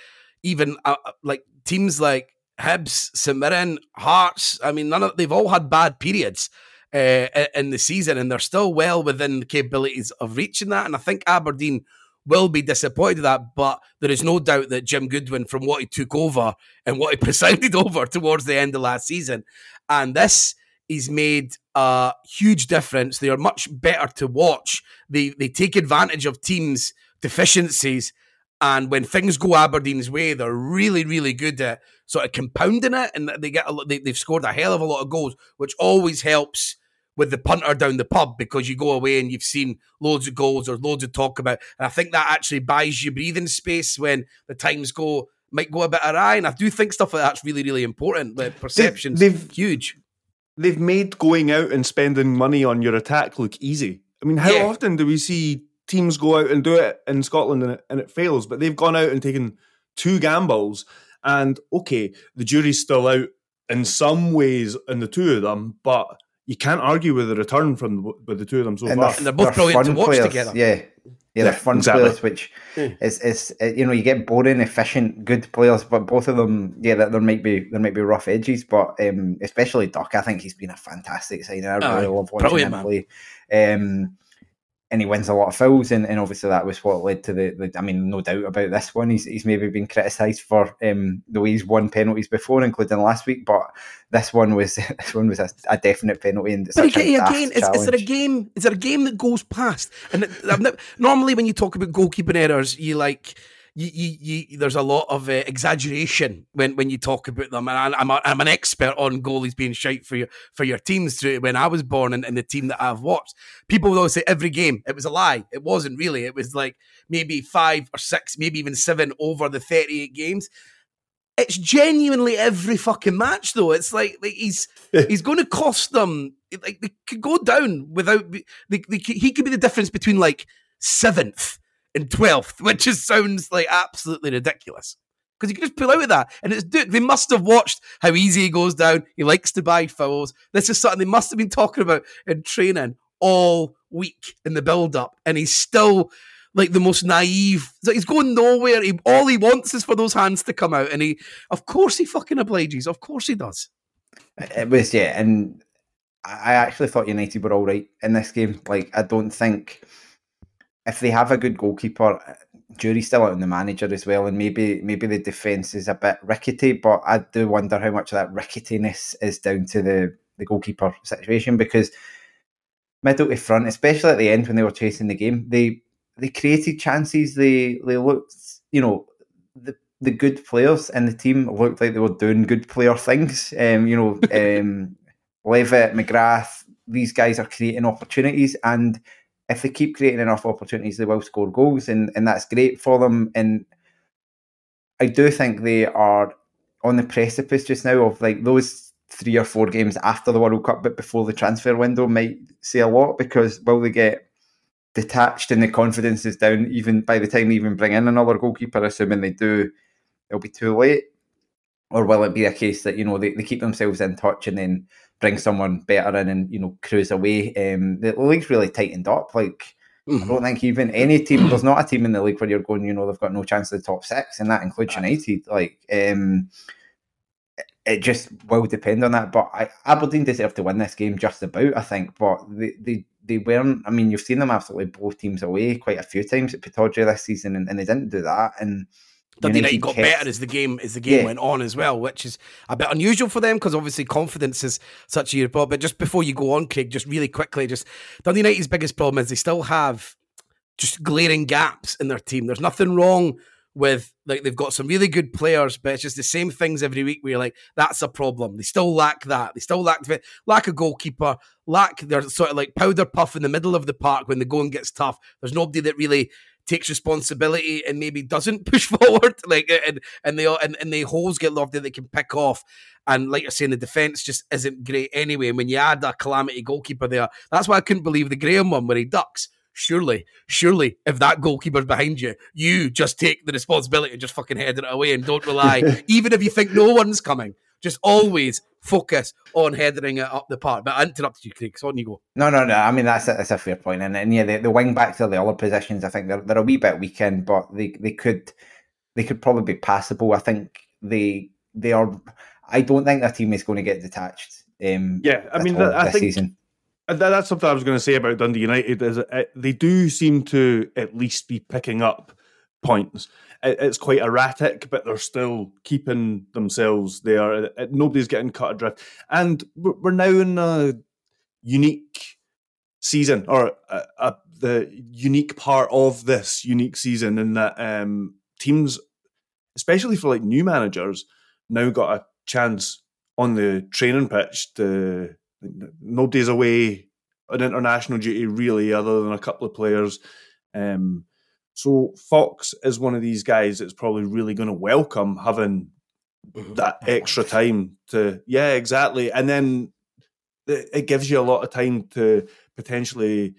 even uh, uh, like teams like Hibs, St Mirren, Hearts, I mean, none of they've all had bad periods uh, in the season, and they're still well within the capabilities of reaching that. And I think Aberdeen will be disappointed at that, but there is no doubt that Jim Goodwin, from what he took over and what he presided over towards the end of last season, and this he's made a huge difference. They are much better to watch. They they take advantage of teams' deficiencies. And when things go Aberdeen's way, they're really, really good at sort of compounding it, and they get a, they, they've scored a hell of a lot of goals, which always helps with the punter down the pub because you go away and you've seen loads of goals or loads of talk about. And I think that actually buys you breathing space when the times go might go a bit awry. And I do think stuff like that's really, really important. The perception's they've- huge. They've made going out and spending money on your attack look easy. I mean, how Yeah. often do we see teams go out and do it in Scotland and it, and it fails? But they've gone out and taken two gambles, and okay, the jury's still out in some ways in the two of them, but you can't argue with the return from the, with the two of them so And far. And they're both brilliant to fun watch players. together. Yeah, yeah, Yeah, they're fun exactly. players, which is is uh, you know you get boring, efficient, good players, but both of them, yeah, there, there might be there might be rough edges, but um, especially Duk, I think he's been a fantastic signing. I really Aye, love watching brilliant, him man. play. Um, and he wins a lot of fouls, and, and obviously that was what led to the, the. I mean, no doubt about this one. He's he's maybe been criticised for um, the way he's won penalties before, including last week, but this one was this one was a, a definite penalty. And But again, again is, is there a game? Is there a game that goes past? And it- I've never, normally, when you talk about goalkeeping errors, you like you, you, you there's a lot of uh, exaggeration when, when you talk about them. And I, I'm a, I'm an expert on goalies being shite for your for your teams. Through when I was born and, and the team that I've watched, people would always say every game it was a lie. It wasn't really. It was like maybe five or six, maybe even seven over the 38 games. It's genuinely every fucking match, though. It's like, like he's he's going to cost them. Like they could go down without. They, he could be the difference between like seventh and twelfth, which just sounds like absolutely ridiculous. Because you can just pull out of that, and it's Duk. They must have watched how easy he goes down. He likes to buy fouls. This is something they must have been talking about in training all week in the build-up, and he's still like the most naive. He's going nowhere. He, all he wants is for those hands to come out, and he, of course, he fucking obliges. Of course, he does. It was yeah, and I actually thought United were all right in this game. Like I don't think if they have a good goalkeeper, jury's still out on the manager as well, and maybe maybe the defence is a bit rickety. But I do wonder how much of that ricketiness is down to the the goalkeeper situation because middle to front, especially at the end when they were chasing the game, they they created chances. They they looked, you know, the the good players in the team looked like they were doing good player things. Um, you know, um, Levitt, McGrath, these guys are creating opportunities, and if they keep creating enough opportunities, they will score goals, and and that's great for them. And I do think they are on the precipice just now of like those three or four games after the World Cup, but before the transfer window might say a lot because will they get detached and the confidence is down even by the time they even bring in another goalkeeper, assuming they do, it'll be too late. or will it be a case that you know they, they keep themselves in touch and then bring someone better in and you know cruise away? Um, the league's really tightened up. Like mm-hmm. I don't think even any team. There's not a team in the league where you're going. You know they've got no chance of the top six, and that includes United. Like um, it just will depend on that. But I, Aberdeen deserve to win this game just about. I think, but they they they weren't. I mean, you've seen them absolutely blow teams away quite a few times at Pittodrie this season, and, and they didn't do that. And Dundee United got kept... better as the game as the game yeah. went on as well, which is a bit unusual for them because obviously confidence is such a year. But just before you go on, Craig, just really quickly, just Dundee United's biggest problem is they still have just glaring gaps in their team. There's nothing wrong with like they've got some really good players, but it's just the same things every week. Where you're like, that's a problem. They still lack that. They still lack it. lack a goalkeeper. Lack they're sort of like powder puff in the middle of the park when the going gets tough. There's nobody that really takes responsibility and maybe doesn't push forward. Like and and they and, and the holes get loved that they can pick off. And like you're saying, the defense just isn't great anyway. And when you add a calamity goalkeeper there, that's why I couldn't believe the Graham one where he ducks surely, surely, if that goalkeeper's behind you, you just take the responsibility and just fucking head it away and don't rely, even if you think no one's coming. Just always focus on heading it up the park. But I interrupted you, Craig. So on you go. No, no, no. I mean that's a, that's a fair point. And, and yeah, the, the wing backs of the other positions, I think they're they're a wee bit weakened, but they they could they could probably be passable. I think they they are. I don't think their team is going to get detached. Um, yeah, I mean, I think season that's something I was going to say about Dundee United. Is it, they do seem to at least be picking up points. It, it's quite erratic, but they're still keeping themselves there. It, nobody's getting cut adrift, and we're now in a unique season, or uh, uh, the unique part of this unique season, in that um, teams, especially for like new managers, now got a chance on the training pitch to nobody's away on international duty really, other than a couple of players. Um, so Fox is one of these guys that's probably really going to welcome having mm-hmm. that extra time to yeah exactly, and then it gives you a lot of time to potentially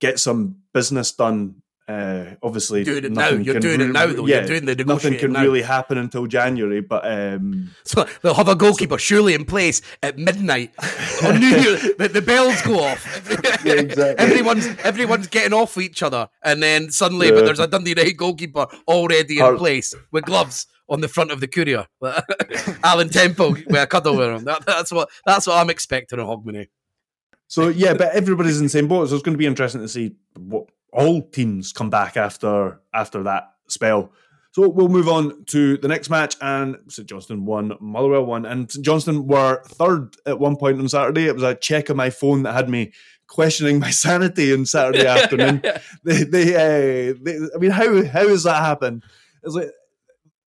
get some business done uh, obviously, doing it now. You're doing re- it now, though. Yeah, You're doing the negotiation. Nothing can now. really happen until January, but um, so they'll have a goalkeeper so, surely in place at midnight on New Year. The, the, bells go off. yeah, exactly. everyone's everyone's getting off each other, and then suddenly, yeah. but there's a Dundee United goalkeeper already in place with gloves on the front of the courier. Alan Temple with a cuddle with him. That, that's what that's what I'm expecting of Hogmanay. So yeah, but everybody's in the same boat. So it's going to be interesting to see what all teams come back after after that spell. So we'll move on to the next match, and St Johnstone won, Motherwell won, and St Johnstone were third at one point on Saturday. It was a check on my phone that had me questioning my sanity on Saturday afternoon. They, they, uh, they, I mean, how how has that happened? It's like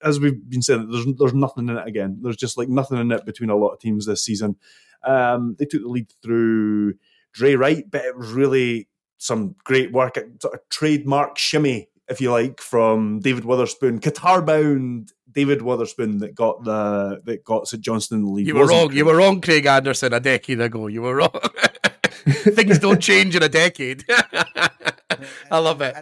as we've been saying, there's there's nothing in it again. There's just like nothing in it between a lot of teams this season. Um, they took the lead through Drey Wright, but it was really some great work, sort of trademark shimmy, if you like, from David Wotherspoon, Qatar bound David Wotherspoon that got the that got St Johnstone the lead. You were wrong. You were wrong, Craig Anderson, a decade ago. You were wrong. Things don't change in a decade. I love it.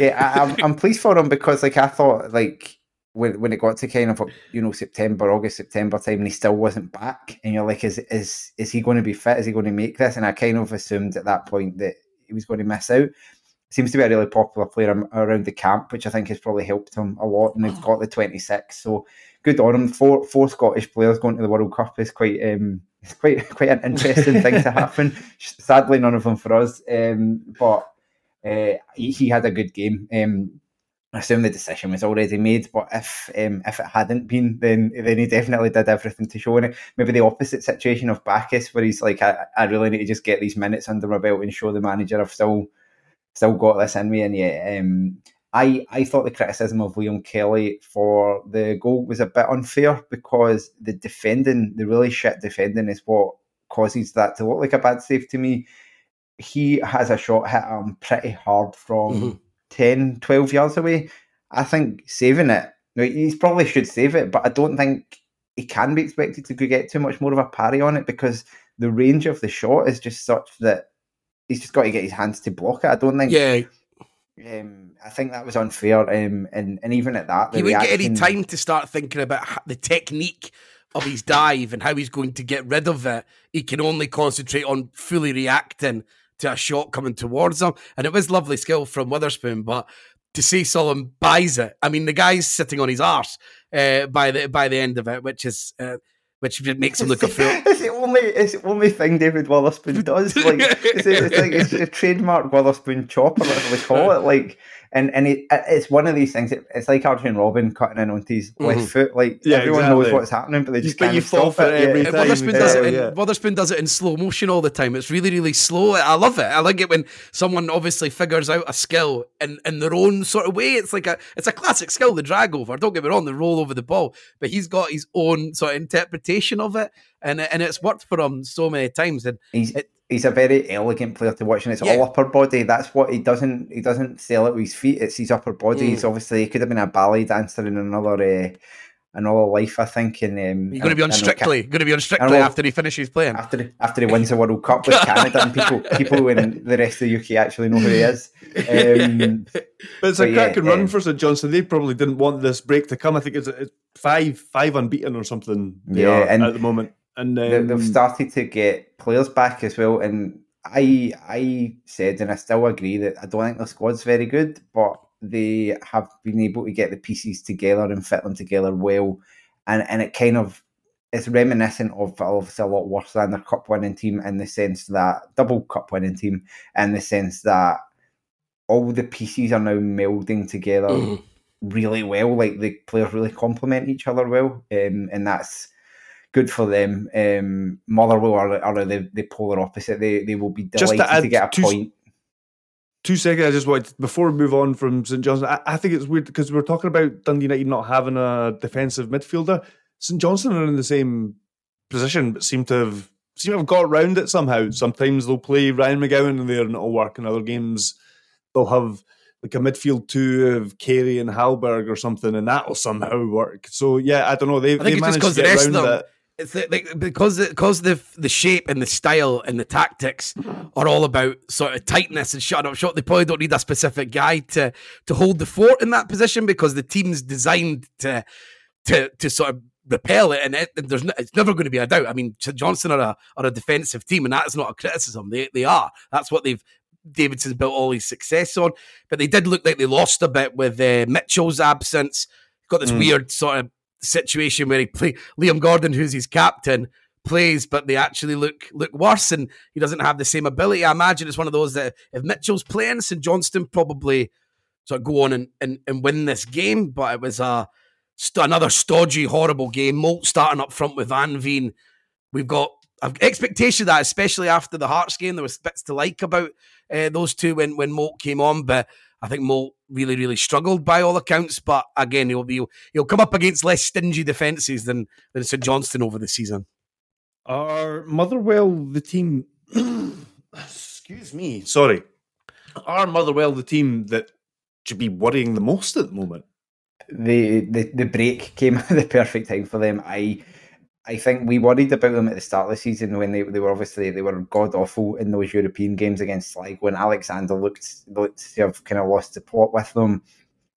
Yeah, I, am I'm, I'm pleased for him because, like, I thought, like, when when it got to kind of you know September, August, September time, and he still wasn't back, and you're like, is is is he going to be fit? Is he going to make this? And I kind of assumed at that point that he was going to miss out. Seems to be a really popular player around the camp, which I think has probably helped him a lot. And they've got the 26, so good on him. Four four Scottish players going to the World Cup is quite um, it's quite quite an interesting thing to happen. Sadly, none of them for us, um, but uh, he, he, had a good game. Um, I assume the decision was already made, but if um, if it hadn't been, then then he definitely did everything to show in it. Maybe the opposite situation of Baccus, where he's like, I, I really need to just get these minutes under my belt and show the manager I've still still got this in me. And yeah, um, I I thought the criticism of Liam Kelly for the goal was a bit unfair because the defending, the really shit defending, is what causes that to look like a bad save to me. He has a shot hit him pretty hard from. Mm-hmm 10, 12 yards away. I think saving it, he probably should save it, but I don't think he can be expected to get too much more of a parry on it because the range of the shot is just such that he's just got to get his hands to block it. I don't think. Yeah. Um, I think that was unfair, um, and and even at that, he wouldn't get any time to start thinking about the technique of his dive and how he's going to get rid of it. He can only concentrate on fully reacting to a shot coming towards him, and it was lovely skill from Wotherspoon, but. To see Solomon buys it, I mean, the guy's sitting on his arse uh, by the by the end of it, which is uh, which makes him look a fool. it's the only it's the only thing David Wotherspoon does. Like it's, it's like it's a trademark Wotherspoon chopper, whatever we call it. Like and and it, it's one of these things. it's like Arjen Robben cutting in onto his mm-hmm. left foot. Like yeah, everyone exactly. knows what's happening, but they just can't stop it. Every yeah. time. Wotherspoon does it. In, yeah. Wotherspoon does it in slow motion all the time. It's really really slow. I love it. I like it when someone obviously figures out a skill in, in their own sort of way. It's like a it's a classic skill, the drag over. Don't get me wrong, the roll over the ball, but he's got his own sort of interpretation of it, and and it's worked for him so many times. And he's, it, he's a very elegant player to watch, and it's yeah. all upper body. That's what he doesn't he doesn't sell it with his feet. It's his upper body. Mm. He's obviously he could have been a ballet dancer in another uh, another life, I think. And um, you're going to be on Strictly. Going to be on Strictly after he finishes playing. After after he wins the World Cup with Canada, and people people in the rest of the UK actually know who he is. Um, but it's but a cracking yeah, run um, for St Johnstone. They probably didn't want this break to come. I think it's, it's five five unbeaten or something. yeah, and at the moment. And um, they've started to get players back as well. And I I said, and I still agree that I don't think the squad's very good, but they have been able to get the pieces together and fit them together well. And and it kind of it's reminiscent of obviously a lot worse than their cup winning team in the sense that double cup winning team in the sense that all the pieces are now melding together mm. really well. Like the players really complement each other well, um, and that's good for them. Um, Motherwell are, are the, the polar opposite. They they will be delighted to, to, get a two, point. Two seconds. I just wanted before we move on from St Johnstone. I, I think it's weird because we're talking about Dundee United not having a defensive midfielder. St Johnstone are in the same position, but seem to have seem to have got around it somehow. Sometimes they'll play Ryan McGowan and there and it'll work. In other games, they'll have like a midfield two of Carey and Hallberg or something, and that will somehow work. So yeah, I don't know. They, they managed to get around that it's like because because the the shape and the style and the tactics are all about sort of tightness and shutting up shot. They probably don't need a specific guy to to hold the fort in that position because the team's designed to to to sort of repel it, and it, there's no, it's never going to be a doubt. I mean, Johnson are a are a defensive team, and that is not a criticism. They they are. That's what they've Davidson's built all his success on. But they did look like they lost a bit with uh, Mitchell's absence. Got this mm. weird sort of situation where he play Liam Gordon, who's his captain, plays, but they actually look look worse, and he doesn't have the same ability. I imagine it's one of those that if Mitchell's playing, St Johnstone probably sort of go on and, and, and win this game. But it was a st- another stodgy, horrible game. Moult starting up front with Van Veen. We've got expectation that, especially after the Hearts game, there was bits to like about uh, those two when when Moult came on, but I think Moult really, really struggled by all accounts. But again, he'll be he'll come up against less stingy defences than than St Johnstone over the season. Are Motherwell the team? excuse me, sorry. Are Motherwell the team that should be worrying the most at the moment? The the the break came at the perfect time for them. I I think we worried about them at the start of the season when they, they were obviously they were god awful in those European games against like when Alexander looked looked to have kind of lost the plot with them.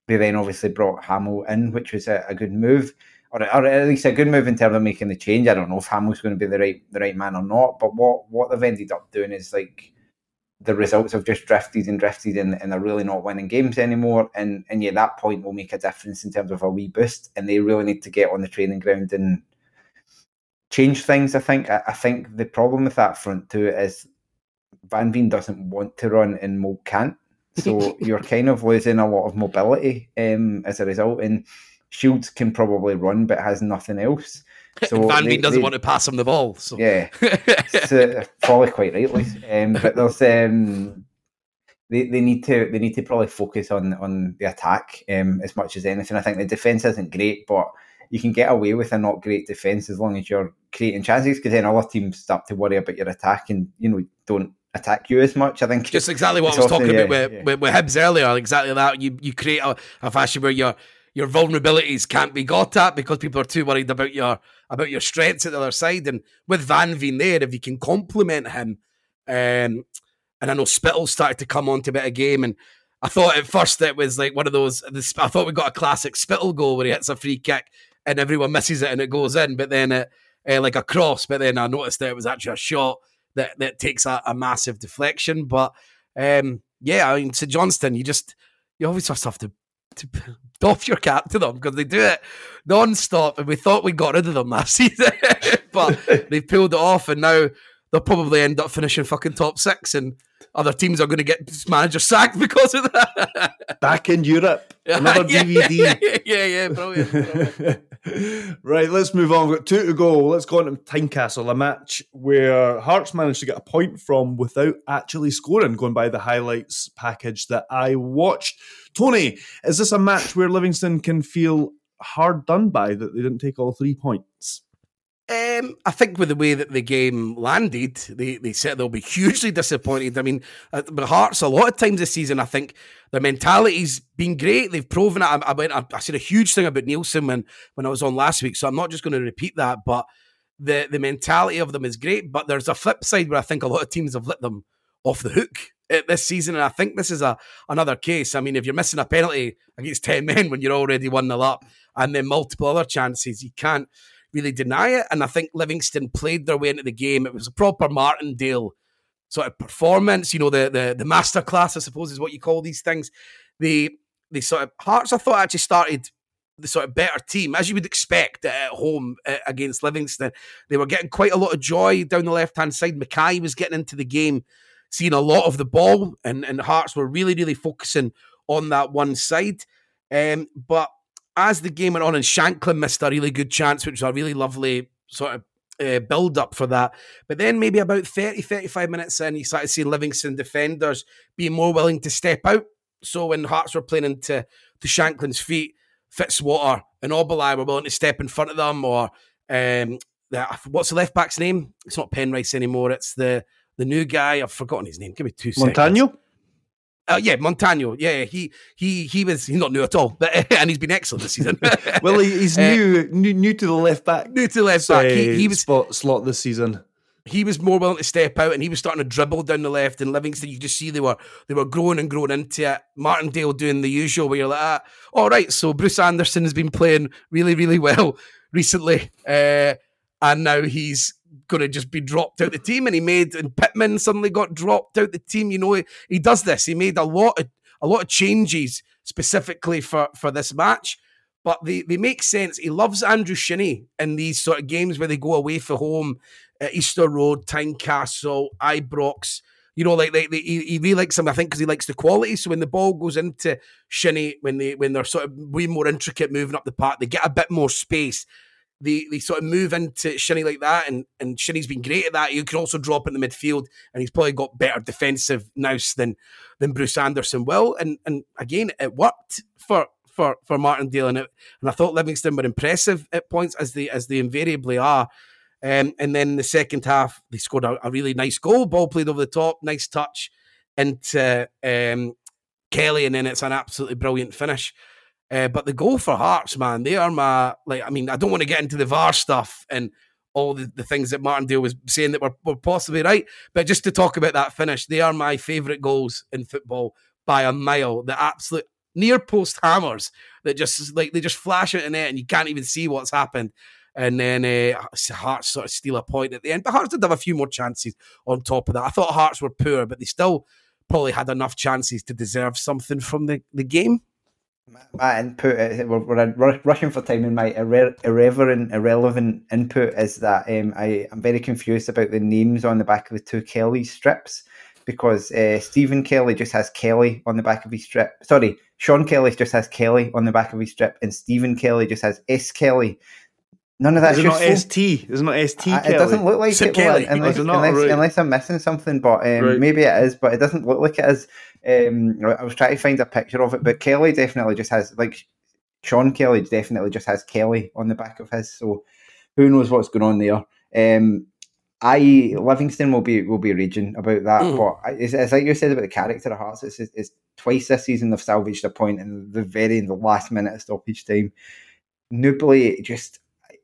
They then obviously brought Hammell in, which was a, a good move, or, or at least a good move in terms of making the change. I don't know if Hammell's going to be the right the right man or not, but what what they've ended up doing is like the results have just drifted and drifted and, and they're really not winning games anymore. And and yeah, that point will make a difference in terms of a wee boost. And they really need to get on the training ground and change things. I think. I, I think the problem with that front two is Van Veen doesn't want to run and Mo can't. So you're kind of losing a lot of mobility um, as a result. And Shields can probably run, but has nothing else. So Van Veen doesn't they, want to pass him the ball. So. Yeah, so, probably quite rightly. Um, but there's um, they, they need to they need to probably focus on on the attack um, as much as anything. I think the defense isn't great, but you can get away with a not great defence as long as you're creating chances because then other teams start to worry about your attack and you know don't attack you as much. I think just exactly what I was talking about with, yeah. with, with Hibs earlier. Exactly that you you create a, a fashion where your your vulnerabilities can't be got at because people are too worried about your about your strengths at the other side. And with Van Veen there, if you can complement him, um, and I know Spittal started to come onto a bit of game and I thought at first it was like one of those. I thought we got a classic Spittal goal where he hits a free kick and everyone misses it and it goes in, but then it uh, like a cross. But then I noticed that it was actually a shot that that takes a, a massive deflection. But um, yeah, I mean, St Johnstone, you just you always just have to to doff your cap to them because they do it non-stop and we thought we got rid of them last season but they pulled it off and now they'll probably end up finishing fucking top six and other teams are going to get manager sacked because of that. Back in Europe, another DVD. Yeah, yeah, yeah, brilliant. brilliant. right, let's move on. We've got two to go. Let's go on to Tynecastle, a match where Hearts managed to get a point from without actually scoring, going by the highlights package that I watched. Tony, is this a match where Livingston can feel hard done by that they didn't take all three points? Um, I think with the way that the game landed, they, they said they'll be hugely disappointed. I mean, uh, Hearts, a lot of times this season, I think their mentality's been great. They've proven it. I, I, went, I, I said a huge thing about Neilson when, when I was on last week, so I'm not just going to repeat that, but the, the mentality of them is great. But there's a flip side where I think a lot of teams have let them off the hook this season, and I think this is a another case. I mean, if you're missing a penalty against 10 men when you're already 1 0 up, and then multiple other chances, you can't really deny it. And I think Livingston played their way into the game. It was a proper Martindale sort of performance. You know, the the the masterclass, I suppose, is what you call these things. The the sort of Hearts, I thought, actually started the sort of better team, as you would expect at home uh, against Livingston. They were getting quite a lot of joy down the left hand side. McKay was getting into the game, seeing a lot of the ball, and, and Hearts were really, really focusing on that one side. Um, but as the game went on, and Shankland missed a really good chance, which was a really lovely sort of uh, build up for that. But then maybe about 30, 35 minutes in, you started seeing Livingston defenders being more willing to step out. So when Hearts were playing into to Shankland's feet, Fitzwater and Obileye were willing to step in front of them, or um, the, what's the left back's name? It's not Penrice anymore. It's the the new guy. I've forgotten his name. Give me two Montano? seconds. Uh, yeah, Montano. Yeah, he he he was he's not new at all, but and he's been excellent this season. well, he's new, uh, new new to the left back. New to the left back. He, he was spot, slot this season. He was more willing to step out, and he was starting to dribble down the left. And Livingston, you just see they were they were growing and growing into it. Martindale doing the usual, where you're like, ah, all right. So Bruce Anderson has been playing really really well recently, uh, and now he's going to just be dropped out the team. And he made and Pittman suddenly got dropped out the team. You know, he, he does this. He made a lot of a lot of changes specifically for for this match. But they, they make sense. He loves Andrew Shinnie in these sort of games where they go away for home, Easter Road, Tynecastle, Ibrox. You know, like, like they, he, he really likes them, I think, because he likes the quality. So when the ball goes into Shinnie, when they when they're sort of way more intricate moving up the park, they get a bit more space they they sort of move into Shinnie like that, and and Shinnie's been great at that. You can also drop in the midfield, and he's probably got better defensive nous than than Bruce Anderson will. And and again, it worked for for for Martindale, and it, and I thought Livingston were impressive at points as they as they invariably are. Um, and then the second half, they scored a, a, really nice goal, ball played over the top, nice touch into um, Kelly, and then it's an absolutely brilliant finish. Uh, but the goal for Hearts, man, they are my like. I mean, I don't want to get into the VAR stuff and all the, the things that Martindale was saying that were, were possibly right. But just to talk about that finish, they are my favourite goals in football by a mile. The absolute near post hammers that just like they just flash out in net and you can't even see what's happened. And then uh, Hearts sort of steal a point at the end. But Hearts did have a few more chances on top of that. I thought Hearts were poor, but they still probably had enough chances to deserve something from the, the game my input, we're, we're rushing for time, and my irre- irreverent, irrelevant input is that um, I, I'm very confused about the names on the back of the two Kelly strips because uh, Stephen Kelly just has Kelly on the back of his strip. Sorry, Sean Kelly just has Kelly on the back of his strip, and Stephen Kelly just has S Kelly. None of that's not ST. Not ST? Uh, it doesn't look like St. it, unless, unless, unless, I'm missing something. But um, maybe it is. But it doesn't look like it is. Um, I was trying to find a picture of it, but Kelly definitely just has like Sean Kelly definitely just has Kelly on the back of his. So who knows what's going on there? Um, I Livingston will be will be raging about that, mm. but it's, it's, like you said about the character of Hearts. It's, it's twice this season they've salvaged a point in the very in the last minute of stoppage time. Newbury just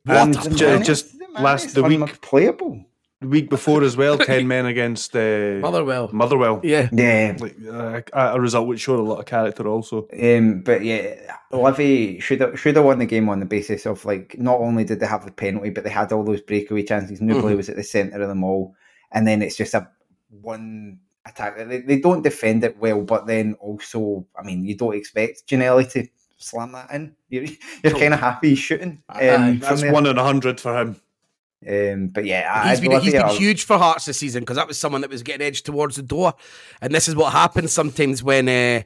what? just, just last the week playable. The week before as well. Ten men against uh, Motherwell. Motherwell. Yeah. Yeah. Like, uh, a result which showed a lot of character also. Um, but yeah, Livy should have should have won the game on the basis of like not only did they have the penalty, but they had all those breakaway chances. Nouble Mhm. was at the centre of them all, and then it's just a one attack. They, they don't defend it well, but then also, I mean, you don't expect Ginnelly to slam that in. You're, you're kind of happy he's shooting. Um, Aye, from That's one in a hundred for him. Um, but yeah, He's I, been, Livy he's been are- huge for Hearts this season because that was someone that was getting edged towards the door, and this is what happens sometimes when uh,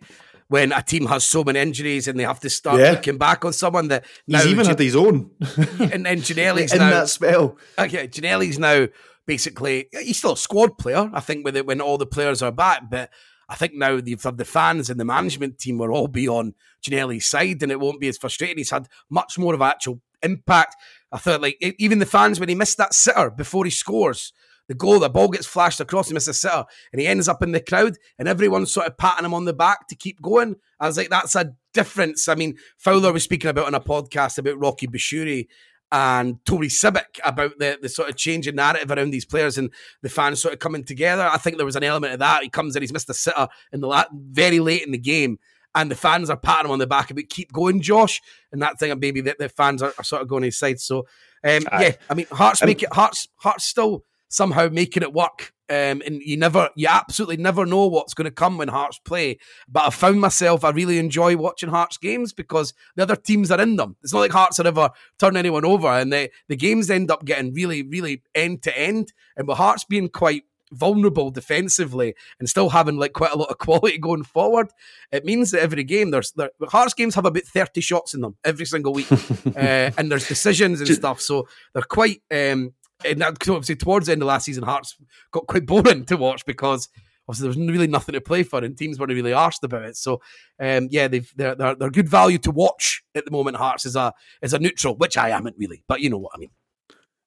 when a team has so many injuries and they have to start Yeah. looking back on someone that now He's even Gi- had his own and then Ginnelly's in now that spell. okay, Ginnelly's now basically he's still a squad player. I think with it when all the players are back, but I think now the the fans and the management team will all be on Ginnelly's side, and it won't be as frustrating. He's had much more of actual impact. I thought like even the fans when he missed that sitter before he scores. The goal, the ball gets flashed across, he misses a sitter, and he ends up in the crowd, and everyone's sort of patting him on the back to keep going. I was like, that's a difference. I mean, Fowler was speaking about on a podcast about Rocky Bushiri and Tory Civic about the, the sort of change in narrative around these players and the fans sort of coming together. I think there was an element of that. He comes in, he's missed a sitter in the la- very late in the game, and the fans are patting him on the back about keep going, Josh, and that thing, and maybe that the fans are, are sort of going his side. So, um, yeah, I mean, Hearts make it, Hearts, Hearts still somehow making it work. Um, and you never, you absolutely never know what's going to come when Hearts play. But I found myself, I really enjoy watching Hearts games because the other teams are in them. It's not like Hearts are ever turn anyone over, and the the games end up getting really, really end to end. And with Hearts being quite vulnerable defensively and still having like quite a lot of quality going forward, it means that every game there's there, Hearts games have about thirty shots in them every single week, uh, and there's decisions and stuff. So they're quite. Um, and that, obviously towards the end of last season, Hearts got quite boring to watch because obviously there was really nothing to play for, and teams weren't really arsed about it. So, um, yeah, they've they're, they're they're good value to watch at the moment. Hearts is a is a neutral, which I am not really, but you know what I mean.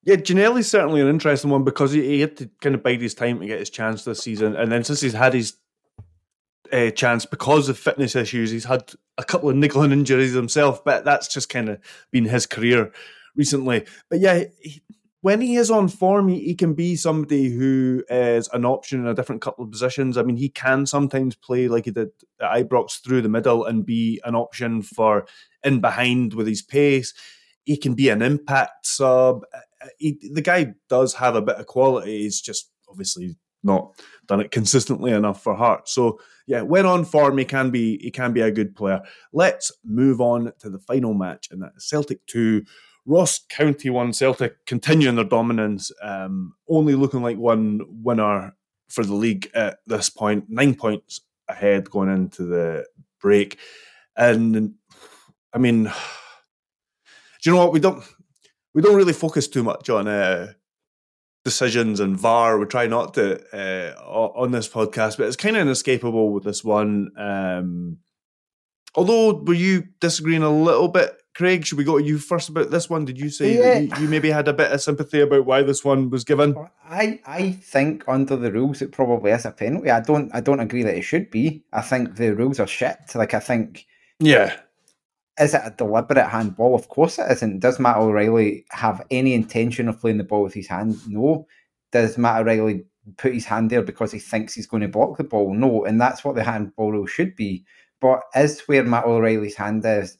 Yeah, Ginnelly's certainly an interesting one because he, he had to kind of bide his time to get his chance this season, and then since he's had his uh, chance because of fitness issues, he's had a couple of niggling injuries himself. But that's just kind of been his career recently. But yeah, he, when he is on form, he, he can be somebody who is an option in a different couple of positions. I mean, he can sometimes play like he did at Ibrox through the middle and be an option for in behind with his pace. He can be an impact sub. He, the guy does have a bit of quality. He's just obviously not done it consistently enough for Heart. So yeah, when on form, he can be he can be a good player. Let's move on to the final match, and that is Celtic two, Ross County one. Celtic continuing their dominance, um, only looking like one winner for the league at this point, nine points ahead going into the break, and I mean, do you know what we don't we don't really focus too much on uh, decisions and VAR. We try not to uh, on this podcast, but it's kind of inescapable with this one. Um, although, were you disagreeing a little bit, Craig? Should we go to you first about this one? Did you say that Yeah. you, you maybe had a bit of sympathy about why this one was given? I, I think under the rules it probably is a penalty. I don't I don't agree that it should be. I think the rules are shit. Like I think Yeah, is it a deliberate handball? Of course it isn't. Does Matt O'Riley have any intention of playing the ball with his hand? No. Does Matt O'Riley put his hand there because he thinks he's going to block the ball? No. And that's what the handball rule should be. But is where Matt O'Riley's hand is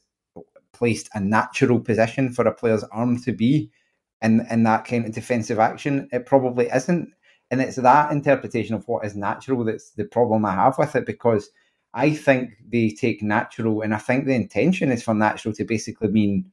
placed a natural position for a player's arm to be in, in that kind of defensive action? It probably isn't. And it's that interpretation of what is natural that's the problem I have with it because I think they take natural, and I think the intention is for natural to basically mean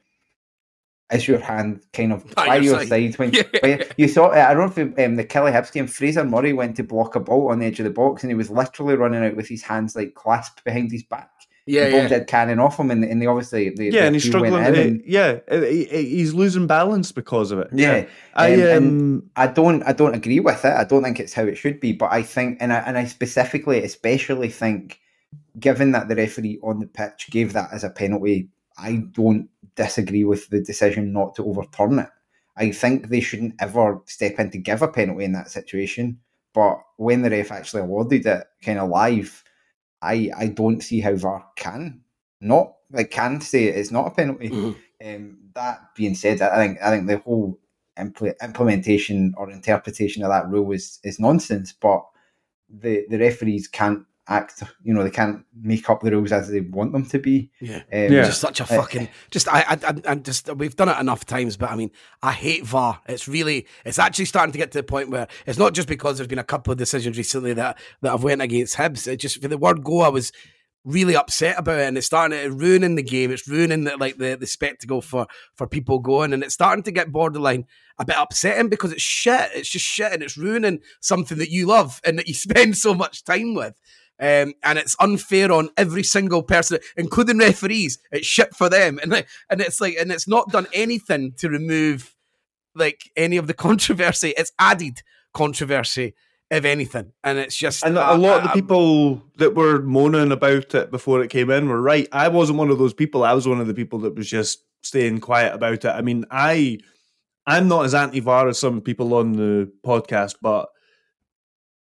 is your hand kind of By by, your your side. side, when Yeah. when you saw it. I don't know if um, the Killie Hibs game, Fraser Murray went to block a ball on the edge of the box, and he was literally running out with his hands like clasped behind his back. Yeah, the ball yeah. did cannon off him, and, and they obviously the, yeah, the and he's struggling. in and- yeah, uh, he, he- he's losing balance because of it. yeah. I Um, um, I don't I don't agree with it. I don't think it's how it should be. But I think and I and I specifically especially think given that the referee on the pitch gave that as a penalty, I don't disagree with the decision not to overturn it. I think they shouldn't ever step in to give a penalty in that situation. But when the ref actually awarded it kind of live, I I don't see how VAR can not like can say it's not a penalty. Mhm. Um, that being said, I think I think the whole impl- implementation or interpretation of that rule is is nonsense. But the the referees can't act. You know, they can't make up the rules as they want them to be. Yeah, Um, Yeah. just such a fucking. Just I, I, I, I just we've done it enough times, but I mean, I hate VAR. It's really, it's actually starting to get to the point where it's not just because there's been a couple of decisions recently that that have went against Hibs. It just for the word go, I was really upset about it, and it's starting to ruining the game. It's ruining the, like the the spectacle for for people going, and it's starting to get borderline a bit upsetting because it's shit. It's just shit, and it's ruining something that you love and that you spend so much time with. Um, and it's unfair on every single person, including referees. It's shit for them, and and it's like, and it's not done anything to remove like any of the controversy. It's added controversy, if anything, and it's just And uh, a lot of the uh, people that were moaning about it before it came in were right. I wasn't one of those people. I was one of the people that was just staying quiet about it. I mean, I I'm not as anti VAR as some people on the podcast, but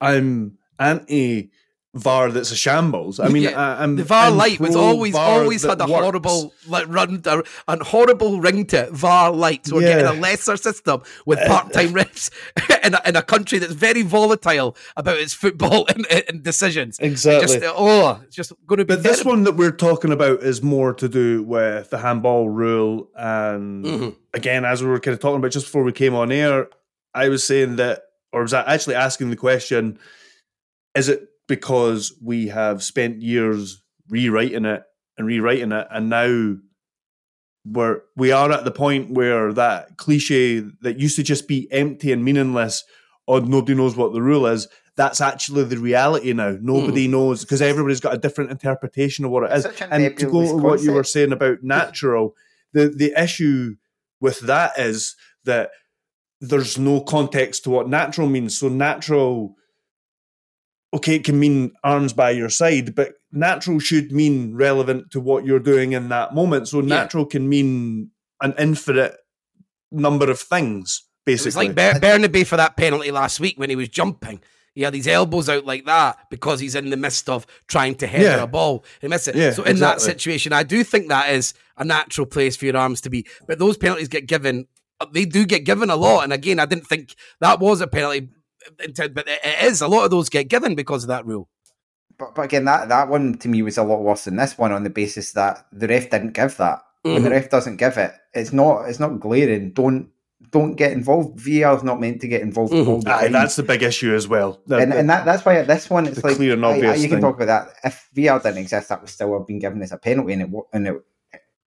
I'm anti VAR that's a shambles. I mean, Yeah, I, I'm the VAR light was always VAR always had a works. horrible like run a, a horrible ring to it. VAR light. So we're Yeah. getting a lesser system with part time refs in a, in a country that's very volatile about its football and, and decisions. Exactly. Just, oh, it's just going to be. But this one that we're talking about is more to do with the handball rule. And Mhm. again, as we were kind of talking about just before we came on air, I was saying that, or was I actually asking the question, is it because we have spent years rewriting it and rewriting it, and now we're we are at the point where that cliche that used to just be empty and meaningless, or nobody knows what the rule is. That's actually the reality now. Nobody knows because everybody's got a different interpretation of what it is. And to go to what you were saying about natural, the the issue with that is that there's no context to what natural means. So natural, okay, it can mean arms by your side, but natural should mean relevant to what you're doing in that moment. So natural can mean an infinite number of things, basically. like Ber- Bernabei for that penalty last week when he was jumping. He had his elbows out like that because he's in the midst of trying to header Yeah. a ball. He missed it. Yeah, so in that situation, I do think that is a natural place for your arms to be. But those penalties get given. They do get given a lot. And again, I didn't think that was a penalty, but it it is. A lot of those get given because of that rule. But, but again, that, that one to me was a lot worse than this one on the basis that the ref didn't give that. When the Mhm. ref doesn't give it, it's not it's not glaring. Don't don't get involved. VAR is not meant to get involved Mhm. all the Aye, that's the big issue as well. The- and, the- and that, that's why this one it's like clear and aye, aye, obvious you can thing. talk about that. If VR didn't exist, that would still have been given as a penalty, and it and it,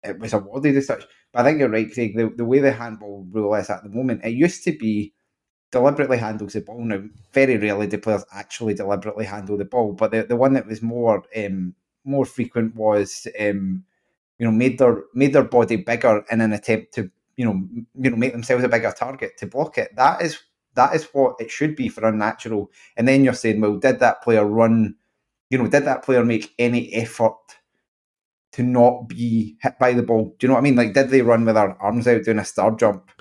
it was awarded as such. But I think you're right, Craig. The, the way the handball rule is at the moment, it used to be deliberately handles the ball. Now, very rarely do players actually deliberately handle the ball, but the, the one that was more um, more frequent was um, you know made their made their body bigger in an attempt to you know you know make themselves a bigger target to block it. That is that is what it should be for unnatural. And then you're saying, well, did that player run? You know, did that player make any effort to not be hit by the ball? Do you know what I mean? Like, did they run with their arms out doing a star jump?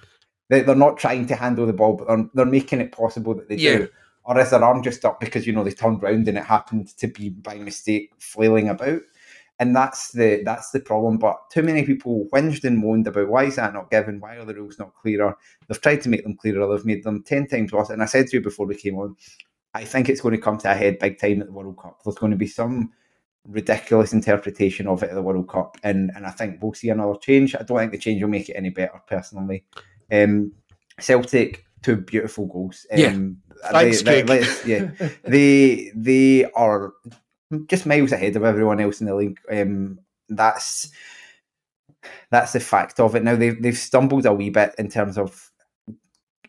They, they're not trying to handle the ball, but they're, they're making it possible that they Yeah. do. Or is their arm just up because you know they turned round and it happened to be by mistake flailing about? And that's the that's the problem. But too many people whinged and moaned about why is that not given? Why are the rules not clearer? They've tried to make them clearer. They've made them ten times worse. And I said to you before we came on, I think it's going to come to a head big time at the World Cup. There's going to be some ridiculous interpretation of it at the World Cup, and and I think we'll see another change. I don't think the change will make it any better, personally. Um, Celtic, two beautiful goals. Um, Yeah. Thanks, they, they- yeah, they they are just miles ahead of everyone else in the league. Um, that's that's the fact of it. Now they've they've stumbled a wee bit in terms of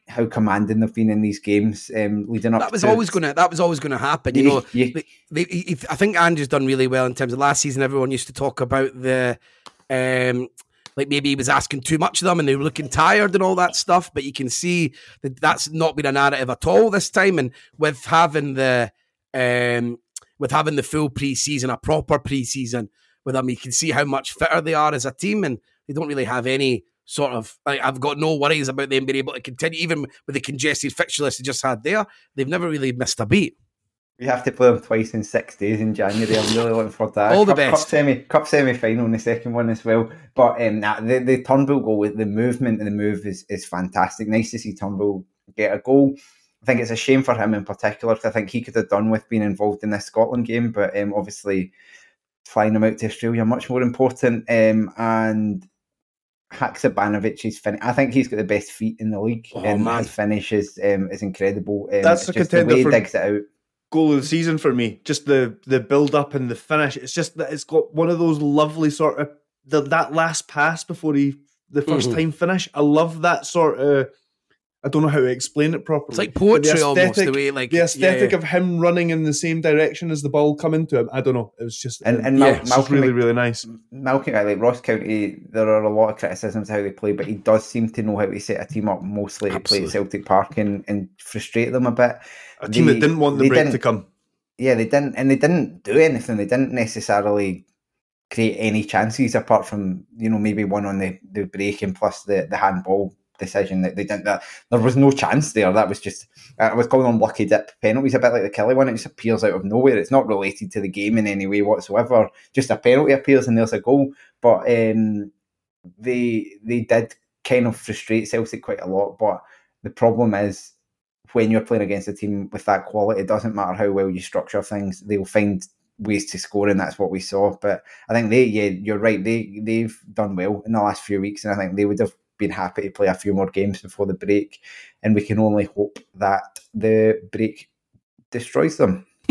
how commanding they've been in these games, um, leading up. That was to always going to. That was always going to happen. You know, you- they, they, he- I think Andrew's done really well in terms of last season. Everyone used to talk about the, um, like maybe he was asking too much of them and they were looking tired and all that stuff. But you can see that that's not been a narrative at all this time. And with having the, um, with having the full preseason, a proper preseason with them, you can see how much fitter they are as a team, and they don't really have any sort of. Like, I've got no worries about them being able to continue, even with the congested fixture list they just had there. They've never really missed a beat. We have to play them twice in six days in January. I'm really looking forward to that. All the cup, best. Cup semi, cup semi final in the second one as well. But um, the the Turnbull goal with the movement and the move is is fantastic. Nice to see Turnbull get a goal. I think it's a shame for him in particular because I think he could have done with being involved in this Scotland game, but um, obviously flying him out to Australia much more important. Um, and Haksabanovic fin- I think he's got the best feet in the league, Oh, and man. his finish is um, is incredible. Um, That's a just the contender way he for- digs it out. Goal of the season for me. Just the the build up and the finish. It's just that it's got one of those lovely sort of the, that last pass before he the 1st Mhm. time finish. I love that sort of. I don't know how to explain it properly. It's like but poetry almost, the aesthetic- way like the aesthetic yeah. of him running in the same direction as the ball coming to him. I don't know. It was just And- and yeah, Mal- just Malcolm really Mc- really nice. Malcolm, uh, like Ross County, there are a lot of criticisms of how they play, but he does seem to know how to set a team up mostly to play at Celtic Park and, and frustrate them a bit. A team that didn't want the break to come. Yeah, they didn't, and they didn't do anything. They didn't necessarily create any chances apart from you know maybe one on the, the break and plus the the handball decision that they didn't. That there was no chance there. That was just I was calling on lucky dip penalties, a bit like the Kelly one. It just appears out of nowhere. It's not related to the game in any way whatsoever. Just a penalty appears and there's a goal. But um, they they did kind of frustrate Celtic quite a lot. But the problem is when you're playing against a team with that quality, it doesn't matter how well you structure things, they'll find ways to score, and that's what we saw. But I think they, yeah, you're right, they they've done well in the last few weeks, and I think they would have been happy to play a few more games before the break, and we can only hope that the break destroys them.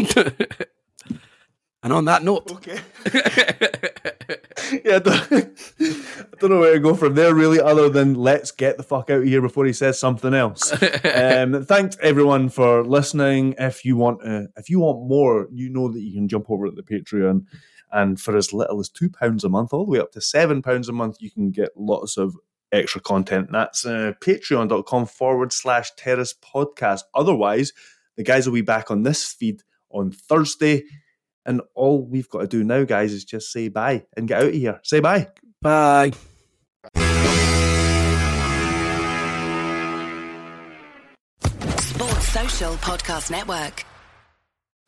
and on that note, Okay. yeah, I don't, I don't know where to go from there, really, other than let's get the fuck out of here before he says something else. um, thanks everyone for listening. If you want, uh, if you want more, you know that you can jump over to the Patreon, and for as little as two pounds a month, all the way up to seven pounds a month, you can get lots of extra content. That's uh, patreon.com forward slash terrace podcast. Otherwise, the guys will be back on this feed on Thursday. And all we've got to do now, guys, is just say bye and get out of here. Say bye. bye. Sports Social Podcast Network.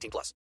18 plus.